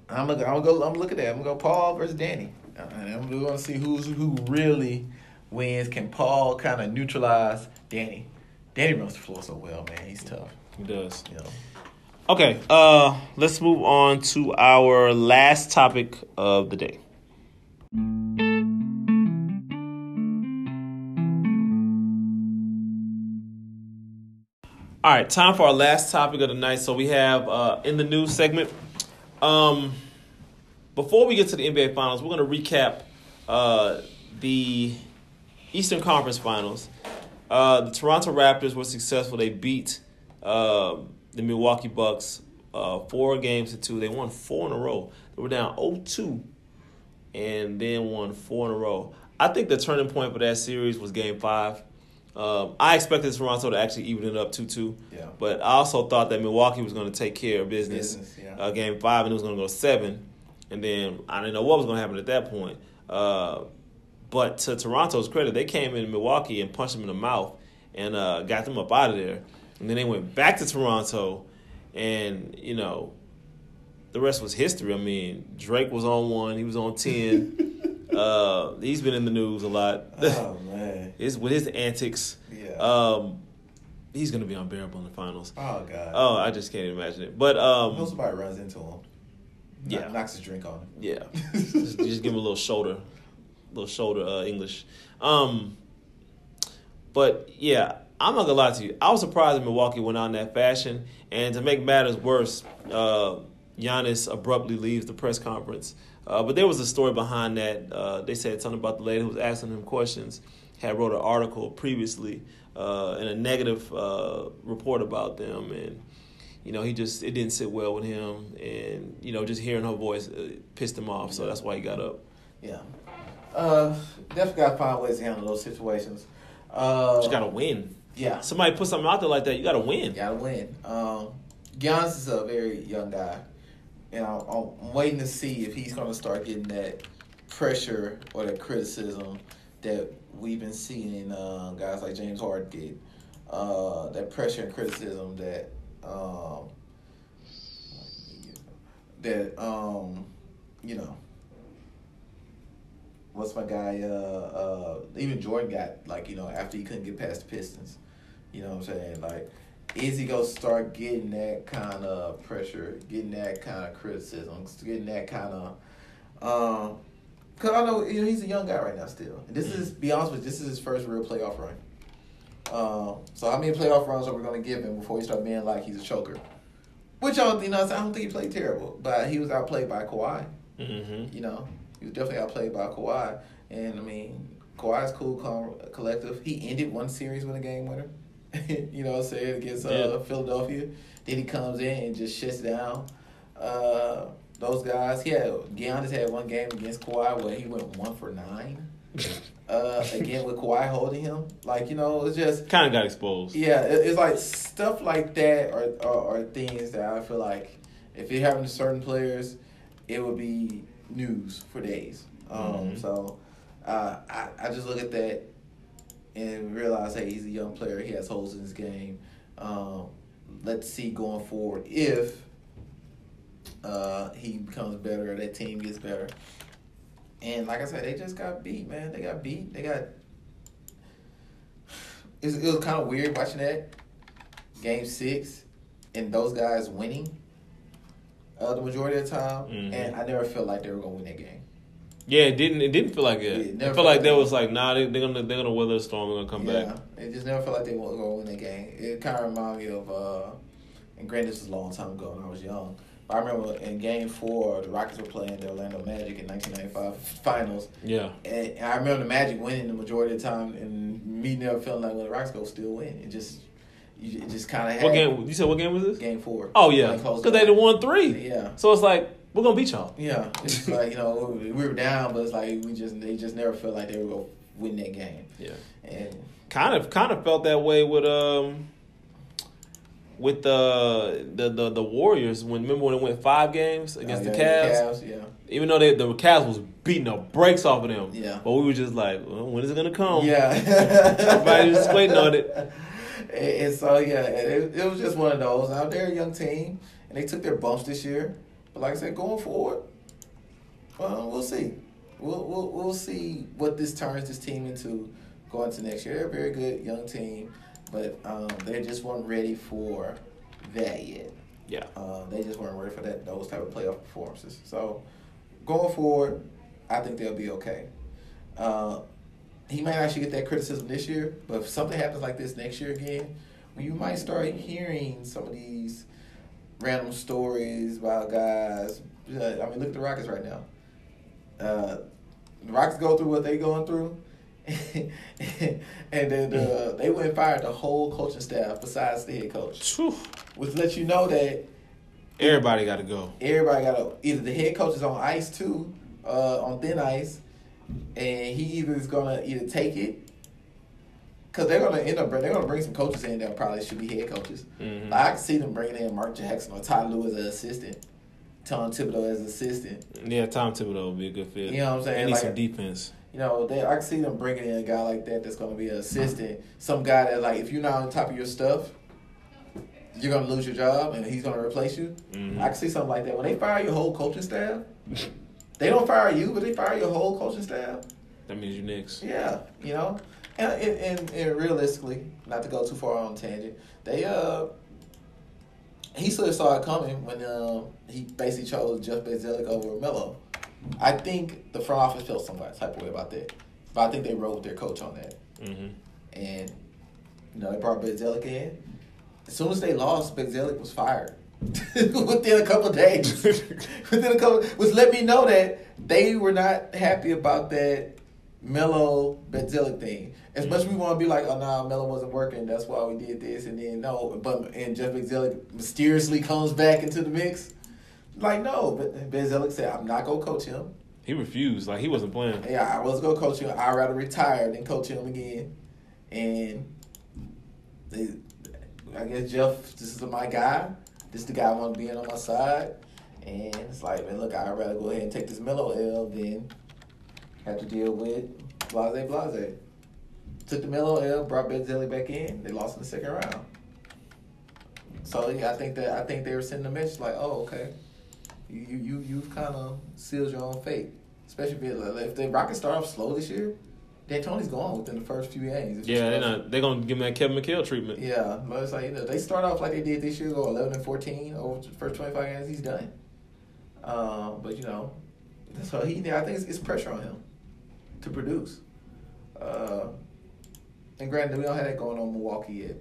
I'm gonna I'm gonna go I'm gonna look at that. I'm gonna go Paul versus Danny, and I'm gonna see who's who really wins. Can Paul kind of neutralize Danny? Danny runs the floor so well, man. He's tough. He does. You know. Okay, uh, let's move on to our last topic of the day. All right, time for our last topic of the night. So we have uh, in the news segment. Um, before we get to the NBA Finals, we're going to recap uh, the Eastern Conference Finals. Uh, the Toronto Raptors were successful. They beat uh, the Milwaukee Bucks uh, four games to two. They won four in a row. They were down 0-2 and then won four in a row. I think the turning point for that series was Game Five. Um, I expected Toronto to actually even it up 2-2. Yeah. But I also thought that Milwaukee was going to take care of business, Business, yeah. uh, Game Five, and it was going to go seven. And then I didn't know what was going to happen at that point. Uh, but to Toronto's credit, they came in Milwaukee and punched them in the mouth and uh, got them up out of there. And then they went back to Toronto, and you know, the rest was history. I mean, Drake was on one, he was on ten. uh, he's been in the news a lot. Oh man. His with his antics. Yeah. Um, he's gonna be unbearable in the finals. oh god. Oh, I just can't imagine it. But hope um, somebody runs into him. Yeah. Knocks his drink on him. yeah, just, just give him a little shoulder, little shoulder uh, English. Um, but yeah, I'm not gonna lie to you. I was surprised that Milwaukee went out in that fashion. And to make matters worse, uh, Giannis abruptly leaves the press conference. Uh, but there was a story behind that. Uh, they said something about the lady who was asking him questions had wrote an article previously uh, in a negative uh, report about them, and you know he just it didn't sit well with him, and you know just hearing her voice uh, pissed him off. So that's why he got up. Yeah. Uh, definitely gotta find ways to handle those situations. Uh, You gotta win. yeah. Somebody put something out there like that, you gotta win. Gotta win. Um, Giannis is a very young guy, and I'm, I'm waiting to see if he's gonna start getting that pressure or that criticism that we've been seeing uh, guys like James Harden get. Uh, that pressure and criticism that um, that um, you know what's my guy uh, uh, even Jordan got like you know after he couldn't get past the Pistons you know what I'm saying like is he gonna start getting that kind of pressure getting that kind of criticism getting that kind of um, cause I know you know he's a young guy right now still and this is be honest with you, this is his first real playoff run um, so how many playoff runs are we gonna give him before he start being like he's a choker which I don't, you know, I don't think he played terrible, but he was outplayed by Kawhi. Mm-hmm. You know, he was definitely outplayed by Kawhi. And I mean, Kawhi's cool, calm, collective. He ended one series with a game winner. you know what I'm saying against uh, Yeah. Philadelphia. Then he comes in and just shuts down uh, those guys. He had Giannis had one game against Kawhi where he went one for nine. Uh, again with Kawhi holding him, like you know, it's just Kind of got exposed. yeah, it- it's like stuff like that are, are, are things that I feel like if you're having certain players, it would be news for days. Um, Mhm. So uh, I, I just look at that and realize, hey, he's a young player. He has holes in his game. Um, let's see going forward if uh, he becomes better or that team gets better. And like I said, they just got beat, man. They got beat. They got. It was, it was kind of weird watching that game six and those guys winning uh, the majority of the time. Mhm. And I never felt like they were going to win that game. Yeah, it didn't. It didn't feel like Yeah, it. it felt like like was like, nah, they, they're gonna they're gonna weather the storm. They're gonna come yeah, back. it just never felt like they were to win that game. It kind of reminded me of, uh, and granted, this was a long time ago when I was young. But I remember in game four, the Rockets were playing the Orlando Magic in 1995 finals. Yeah, And, and I remember the Magic winning the majority of the time, and me never feeling like well, the Rockets go still win. It just, you, it just kind of what game? You said what game was this? Game four. Oh yeah, because they won three. Yeah, So it's like we're gonna beat y'all. yeah. It's like you know we we were down, but it's like we just they just never felt like they were gonna win that game. Yeah, And kind of kind of felt that way with um with the the the, the Warriors when remember when it went five games against uh, the yeah, Cavs. yeah. Even though they, the Cavs was beating the brakes off of them. Yeah. But we were just like, well, when is it gonna come? Yeah. Everybody was just waiting on it. And, and so yeah, it, it was just one of those. Now they're a young team, and they took their bumps this year. But like I said, going forward, well, we'll see. We'll we'll we'll see what this turns this team into going to next year. They're a very good young team, but um, they just weren't ready for that yet. Yeah. Uh, they just weren't ready for that those type of playoff performances. So going forward, I think they'll be okay. Uh, he might actually get that criticism this year, but if something happens like this next year again, you might start hearing some of these random stories about guys. Uh, I mean, look at the Rockets right now. Uh, the Rockets go through what they going through, and then uh, they went and fired the whole coaching staff besides the head coach, Phew. which lets you know that Everybody got to go. everybody got to either the head coach is on ice too, uh, on thin ice, and he either is gonna either take it, cause they're gonna end up they're gonna bring some coaches in that probably should be head coaches. Mhm. Like, I can see them bringing in Mark Jackson or Ty Lue as an assistant, Tom Thibodeau as an assistant. Yeah, Tom Thibodeau would be a good fit. You know what I'm saying? They need Like- some defense. You know, they I can see them bringing in a guy like that that's gonna be an assistant, some guy that like if you're not on top of your stuff, you're gonna lose your job and he's gonna replace you. Mhm. I can see something like that. When they fire your whole coaching staff, they don't fire you, but they fire your whole coaching staff. That means you Knicks. Yeah, you know, and and, and, realistically, not to go too far on tangent, they uh, he sort of saw it coming when uh, he basically chose Jeff Bzdelik over Melo. I think the front office felt some type of way about that, but I think they rode with their coach on that, hmm and you know they brought Bzdelik in. As soon as they lost, Bzdelik was fired within a couple of days. within a couple, which let me know that they were not happy about that Melo Bzdelik thing. As much as we mm-hmm. want to be like, oh nah, Melo wasn't working, that's why we did this, and then no, but and Jeff Bzdelik mysteriously comes back into the mix. Like no, but Bzdelik said, I'm not gonna coach him. He refused. Like he wasn't playing. Yeah, I was gonna coach him. I'd rather retire than coach him again. And they, I guess Jeff, this is my guy. This is the guy I want to be in on my side. And it's like, man, look, I'd rather go ahead and take this Melo L than have to deal with Blase, blase. Took the Melo L, brought Bzdelik back in. They lost in the second round. So yeah, I think that I think they were sending a message like, oh, okay, you you you you've kind of sealed your own fate. Especially if, if the Rockets start off slow this year, D'Antoni's gone within the first few games. Yeah, they're not. They're gonna give him that Kevin McHale treatment. Yeah, but it's like you know they start off like they did this year, go eleven and fourteen over the first twenty five games. He's done. Um, but you know, so he I think it's, it's pressure on him to produce. Uh, and granted, we don't have that going on in Milwaukee yet.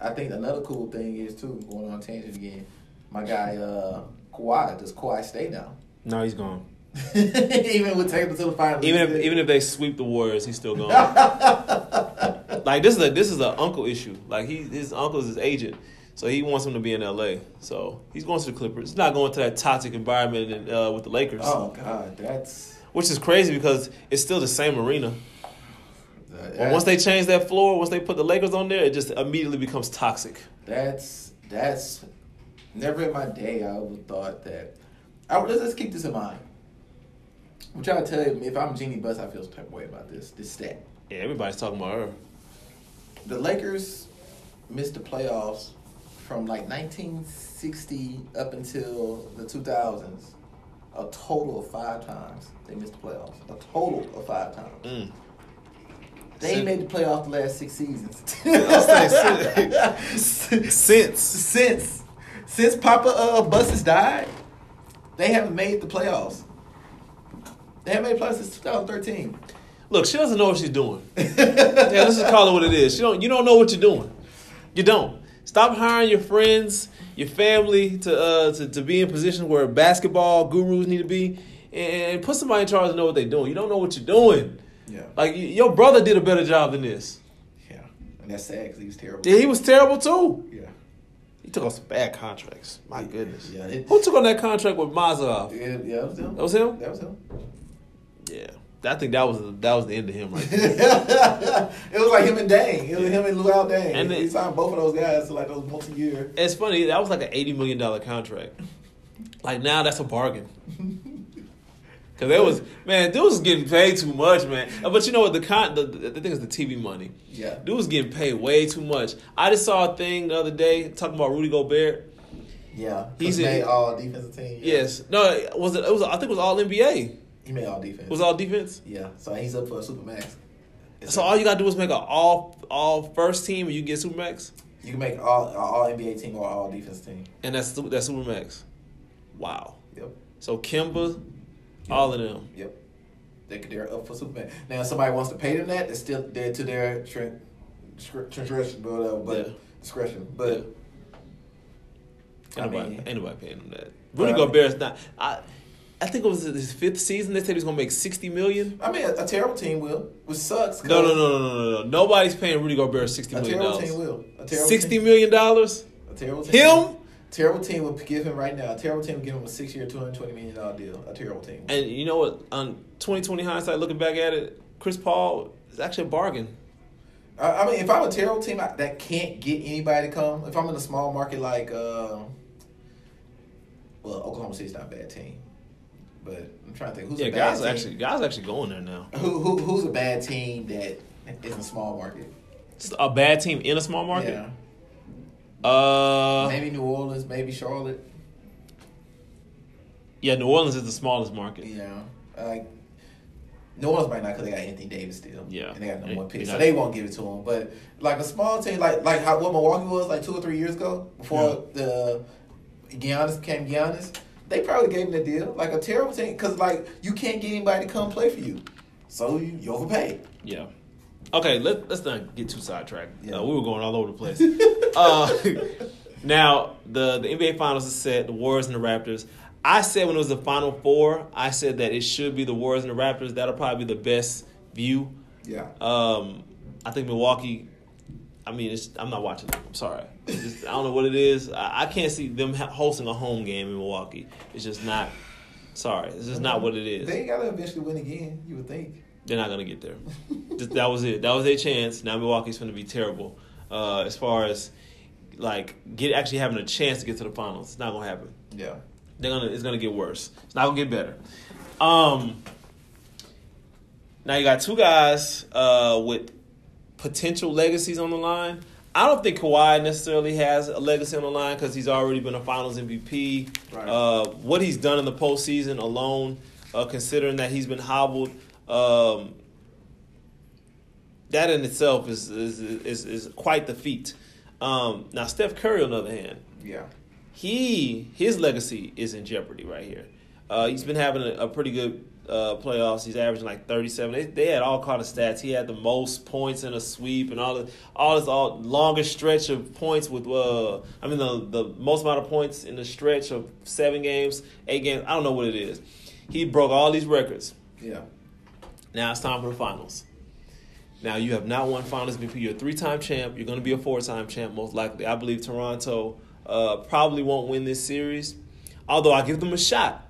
I think another cool thing is too going on tangent again. My guy uh, Kawhi does Kawhi stay now? No, he's gone. even with taking to the finals. Even if even if they sweep the Warriors, he's still gone. like this is a this is an uncle issue. Like he his uncle's his agent, so he wants him to be in L.A. So he's going to the Clippers. He's not going to that toxic environment in, uh, with the Lakers. Oh God, that's which is crazy because it's still the same arena. Well, once they change that floor, once they put the Lakers on there, it just immediately becomes toxic. That's that's never in my day I would thought that. I, let's, let's keep this in mind. I'm trying to tell you, if I'm Jeanie Buss, I feel some type of way about this. This stat. Yeah, everybody's talking about her. The Lakers missed the playoffs from like 1960 up until the 2000s. A total of five times they missed the playoffs. A total of five times. Mm. They ain't made the playoffs the last six seasons. since since since Papa uh, Buss died, they haven't made the playoffs. They haven't made playoffs since 2013. Look, she doesn't know what she's doing. yeah, let's just call it what it is. She don't. You don't know what you're doing. You don't. Stop hiring your friends, your family to uh, to, to be in positions where basketball gurus need to be, and put somebody in charge to know what they're doing. You don't know what you're doing. Yeah. Like your brother did a better job than this. Yeah, and that's sad because he was terrible. Yeah, he was terrible too. Yeah. He took on some bad contracts. My goodness. Yeah. It, Who took on that contract with Mozgov? Yeah, yeah, that was him. That was him. That was him. Yeah. I think that was that was the end of him right it was like him and Deng. It was him and Luol Deng. And he signed both of those guys to like those multi year. It's funny, that was like an eighty million dollar contract. Like now that's a bargain. Cause there was man, dude was getting paid too much, man. Uh, but you know what? The con the, the thing is the TV money. Yeah, dude was getting paid way too much. I just saw a thing the other day talking about Rudy Gobert. Yeah, he's made all defensive team. Yeah. Yes, no, was it? It was. I think it was all NBA. He made all defense. Was all defense? Yeah. So he's up for a super max. so all you gotta do is make an all all first team, and you get super max. You can make all all NBA team or all defense team. And that's that's super max. Wow. Yep. So Kemba, yep. all of them. Yep. They they're up for super max. Now, if somebody wants to pay them that, it's still there to their discretion, but uh, but yeah. discretion, but. Yeah. Ain't, nobody, ain't nobody paying them that. Rudy Gobert's not. I, I think it was his fifth season. They said he's gonna make sixty million. I mean, a, a terrible team will, which sucks. No, no, no, no, no, no. Nobody's paying Rudy Gobert sixty million dollars. A terrible team will. A terrible sixty team. million dollars. A terrible team. Him. Terrible team will give him right now. A terrible team will give him a six-year, two hundred twenty million dollar deal. A terrible team. And you know what? On twenty twenty hindsight, looking back at it, Chris Paul is actually a bargain. I, I mean, if I'm a terrible team that can't get anybody to come, if I'm in a small market like, uh, well, Oklahoma City's not a bad team. But I'm trying to think who's yeah, a bad guys team? actually guys actually going there now. Who, who who's a bad team that is a small market? A bad team in a small market. Yeah. Uh, maybe New Orleans, maybe Charlotte. Yeah, New Orleans is the smallest market. Yeah, like New Orleans might not because they got Anthony Davis still. Yeah, and they got no more picks, so they won't give it to him. But like a small team, like like how what Milwaukee was like two or three years ago before yeah. the Giannis came Giannis they probably gave him the deal. Like a terrible thing, because like you can't get anybody to come play for you, so you, you overpay. Yeah. Okay, let, let's not get too sidetracked. Yeah. Uh, we were going all over the place. uh, now the the NBA Finals is set. The Warriors and the Raptors. I said when it was the Final Four, I said that it should be the Warriors and the Raptors. That'll probably be the best view. Yeah. Um, I think Milwaukee I mean, it's I'm not watching them. I'm sorry. Just, I don't know what it is. I, I can't see them hosting a home game in Milwaukee. It's just not. Sorry, it's just not what it is. They gotta eventually win again. You would think. They're not gonna get there. just, that was it. That was their chance. Now Milwaukee's gonna be terrible. Uh, as far as like get actually having a chance to get to the finals, it's not gonna happen. Yeah. They're gonna. It's gonna get worse. It's not gonna get better. Um. Now you got two guys uh, with potential legacies on the line. I don't think Kawhi necessarily has a legacy on the line because he's already been a Finals MVP. Right. Uh, what he's done in the postseason alone, uh, considering that he's been hobbled, um, that in itself is is is, is quite the feat. Um, now Steph Curry, on the other hand, Yeah. he his legacy is in jeopardy right here. Uh, he's been having a, a pretty good uh, playoffs. He's averaging like thirty seven. They, they had all kind of stats. He had the most points in a sweep and all the all this all longest stretch of points with uh I mean the the most amount of points in the stretch of seven games, eight games. I don't know what it is. He broke all these records. Yeah. Now it's time for the finals. Now you have not won Finals MVP. You're a three-time champ. You're going to be a four-time champ, most likely. I believe Toronto uh, probably won't win this series, although I give them a shot.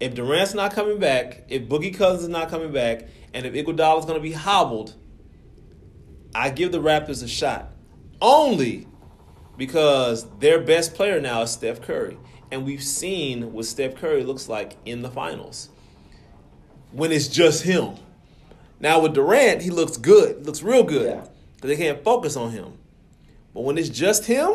If Durant's not coming back, if Boogie Cousins is not coming back, and if Iguodala's going to be hobbled, I give the Raptors a shot. Only because their best player now is Steph Curry, and we've seen what Steph Curry looks like in the finals when it's just him. Now with Durant, he looks good, looks real good. Yeah. They can't focus on him. But when it's just him,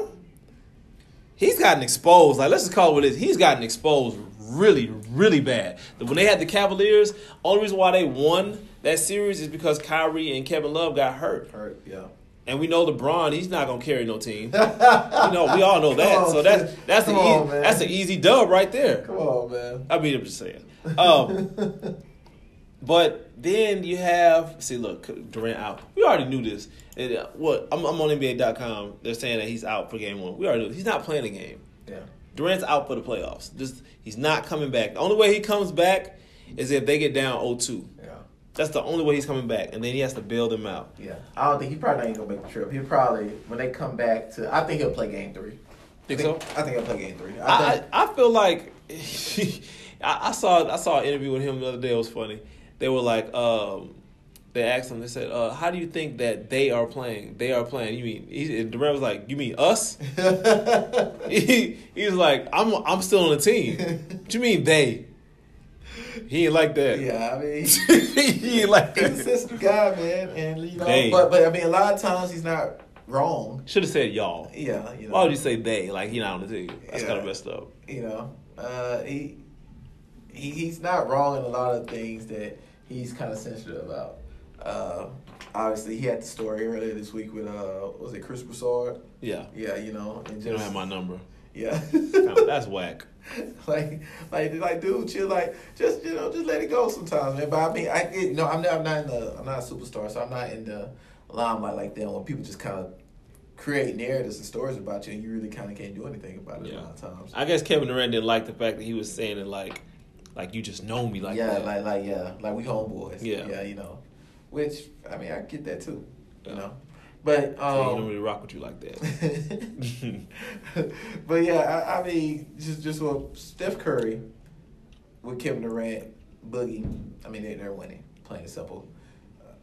he's gotten exposed. Like let's just call it what it is. He's gotten exposed really, really bad. When they had the Cavaliers, only reason why they won that series is because Kyrie and Kevin Love got hurt. Hurt. Yeah. And we know LeBron, he's not gonna carry no team. you know, we all know that. On, so that's that's an on, easy, man. that's an easy dub right there. Come on, man. I mean, I'm just saying. Um, but then you have see, look, Durant out. We already knew this. And, uh, what I'm, I'm on NBA.com. They're saying that he's out for game one. We already knew he's not playing the game. Yeah. Durant's out for the playoffs. Just he's not coming back. The only way he comes back is if they get down 0-2. Yeah. That's the only way he's coming back, and then he has to bail them out. Yeah. I don't think he probably ain't gonna make the trip. He'll probably when they come back to. I think he'll play game three. Think I so? I think he'll play game three. I I, think, I, I feel like I, I saw I saw an interview with him the other day. It was funny. They were like, um, they asked him. They said, uh, "How do you think that they are playing? They are playing. You mean?" He, Durant was like, "You mean us?" he, he was like, "I'm I'm still on the team. what you mean they?" He ain't like that. yeah, I mean. he ain't like He's a that. sensitive guy, man, and you know, They. but but I mean, a lot of times he's not wrong. Should have said y'all. Yeah, you know. Why would you say they? Like he not on the team. That's Yeah. kind of messed up. you know, uh, he, he he's not wrong in a lot of things that he's kind of sensitive about. Uh, obviously, he had the story earlier this week with uh, was it Chris Broussard? Yeah. Yeah, you know, and just You don't have my number. yeah, That's whack. like like like dude, chill, like just you know, just let it go sometimes, man. But I mean, I get you know, I'm not, I'm not in the, I'm not a superstar, so I'm not in the limelight like that. When people just kind of create narratives and stories about you, and you really kind of can't do anything about it a lot of times. I guess Kevin Durant didn't like the fact that he was saying it like, like you just know me like yeah, that. like like yeah, like we homeboys. Yeah. yeah, you know, which I mean I get that too, you know, but um, So he don't um, really rock with you like that. but yeah, I, I mean just just what Steph Curry with Kevin Durant, Boogie. I mean they they're winning, plain and simple. Uh,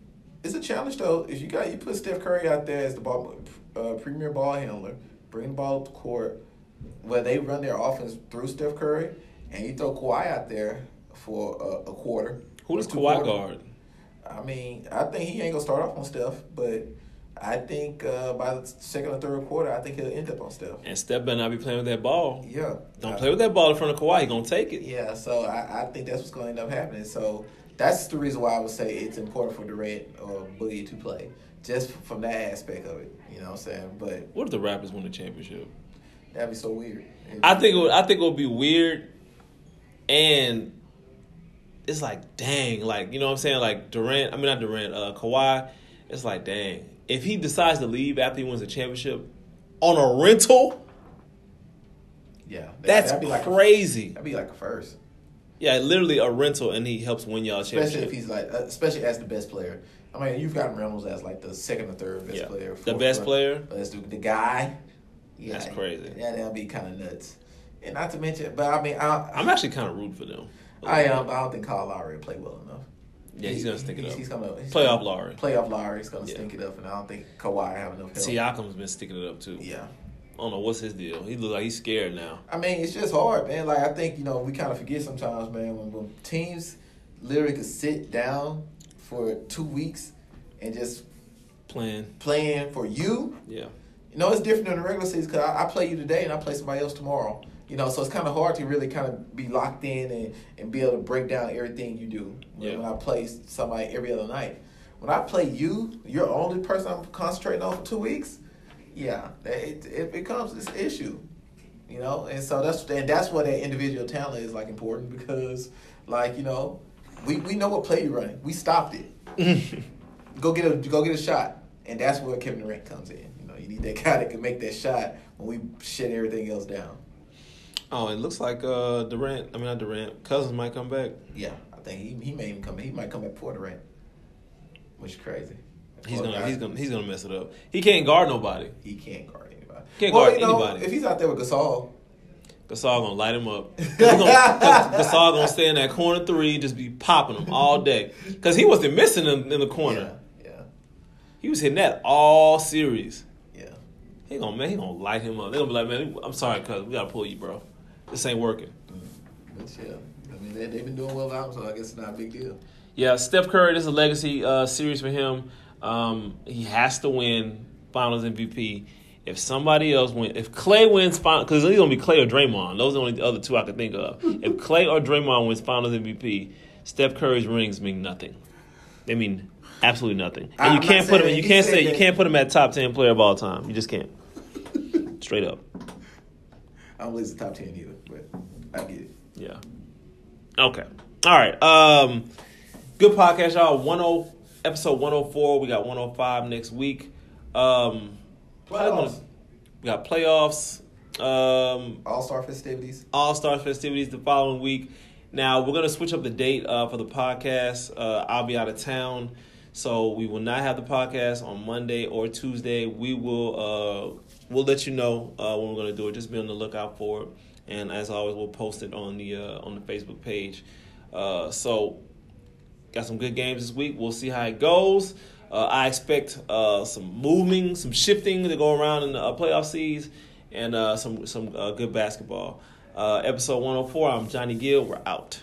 It's a challenge though. If you got you put Steph Curry out there as the ball uh, premier ball handler, bring the ball up the court, where they run their offense through Steph Curry, and you throw Kawhi out there for a, a quarter. Who does Kawhi quarters. guard? I mean, I think he ain't gonna start off on Steph, but I think uh, by the second or third quarter, I think he'll end up on Steph. And Steph better not be playing with that ball. Yeah, Don't Uh, play with that ball in front of Kawhi. He gonna take it. Yeah, so I, I think that's what's gonna end up happening. So that's the reason why I would say it's important for Durant or Boogie to play, just from that aspect of it. You know what I'm saying? But What if the Raptors win the championship? that'd be so weird. I think it would, I think it would be weird, and it's like dang, like you know what I'm saying, like Durant. I mean not Durant, uh, Kawhi. It's like dang, if he decides to leave after he wins the championship on a rental, yeah, that- that's that'd be like a- crazy. that'd be like a first, yeah, literally a rental, and he helps win y'all a especially if championship. he's like, uh, especially as the best player. I mean, you've got Reynolds as like the second or third best Yeah. player. The best player? But as the, guy, yeah, That's crazy. Yeah, that'll be kind of nuts. And not to mention, but I mean, I, I'm actually kind of rude for them. Oh, I am. but I don't think Kyle Lowry will play well enough. Yeah, he's gonna stink it he's, up. He's gonna he's Playoff gonna- Lowry. Playoff Lowry is gonna Yeah. stink it up, and I don't think Kawhi have enough help. Siakam's been sticking it up too. Yeah. I don't know what's his deal. He look like he's scared now. I mean, it's just hard, man. Like I think you know we kind of forget sometimes, man, when, when teams literally could sit down for two weeks and just Playing. playing for you. Yeah. You know, it's different than the regular season because I, I play you today and I play somebody else tomorrow. You know, so it's kind of hard to really kind of be locked in and, and be able to break down everything you do when, Yeah. when I play somebody every other night. When I play you, you're the only person I'm concentrating on for two weeks. Yeah, it, it becomes this issue. You know, and so that's and that's where that individual talent is like important because, like you know, we, we know what play you're running. We stopped it. go get a go get a shot, and that's where Kevin Durant comes in. You know, you need that guy that can make that shot when we shut everything else down. Oh, it looks like uh Durant. I mean, not Durant. Cousins might come back. Yeah, I think he he may even come. He might come back before Durant, which is crazy. He's gonna he's gonna he's gonna mess it up. He can't guard nobody. He can't guard anybody. Can't well, guard you know, anybody. If he's out there with Gasol, Gasol gonna light him up. gonna, Gasol gonna stay in that corner three, just be popping them all day. Cause he wasn't missing in, in the corner. Yeah, He was hitting that all series. yeah, yeah. He gonna man, he gonna light him up. They gonna be like, man, I'm sorry, cuz we gotta pull you, bro. This ain't working. But yeah, I mean they they've been doing well without him, so I guess it's not a big deal. Yeah, Steph Curry. This is a legacy uh, series for him. Um, he has to win Finals MVP. If somebody else wins, if Clay wins Finals, because it's gonna be Clay or Draymond. Those are the only other two I can think of. if Clay or Draymond wins Finals MVP, Steph Curry's rings mean nothing. They mean absolutely nothing. And I'm you can't put him. You can't say you can't put him at top ten player of all time. You just can't. Straight up. I don't believe it's the top ten either, but I get it. Yeah. Okay. All right. Um, good podcast, y'all. One oh episode one oh four. We got one oh five next week. Um, Playoffs. We got playoffs. Um, All star festivities. All Star festivities the following week. Now we're gonna switch up the date uh, for the podcast. Uh, I'll be out of town, so we will not have the podcast on Monday or Tuesday. We will uh, we'll let you know uh, when we're gonna do it. Just be on the lookout for it, and as always, we'll post it on the uh, on the Facebook page. Uh, so got some good games this week. We'll see how it goes. Uh, I expect uh, some moving, some shifting to go around in the uh, playoff seeds, and some some good basketball. Episode 104. I'm Johnny Gill. We're out.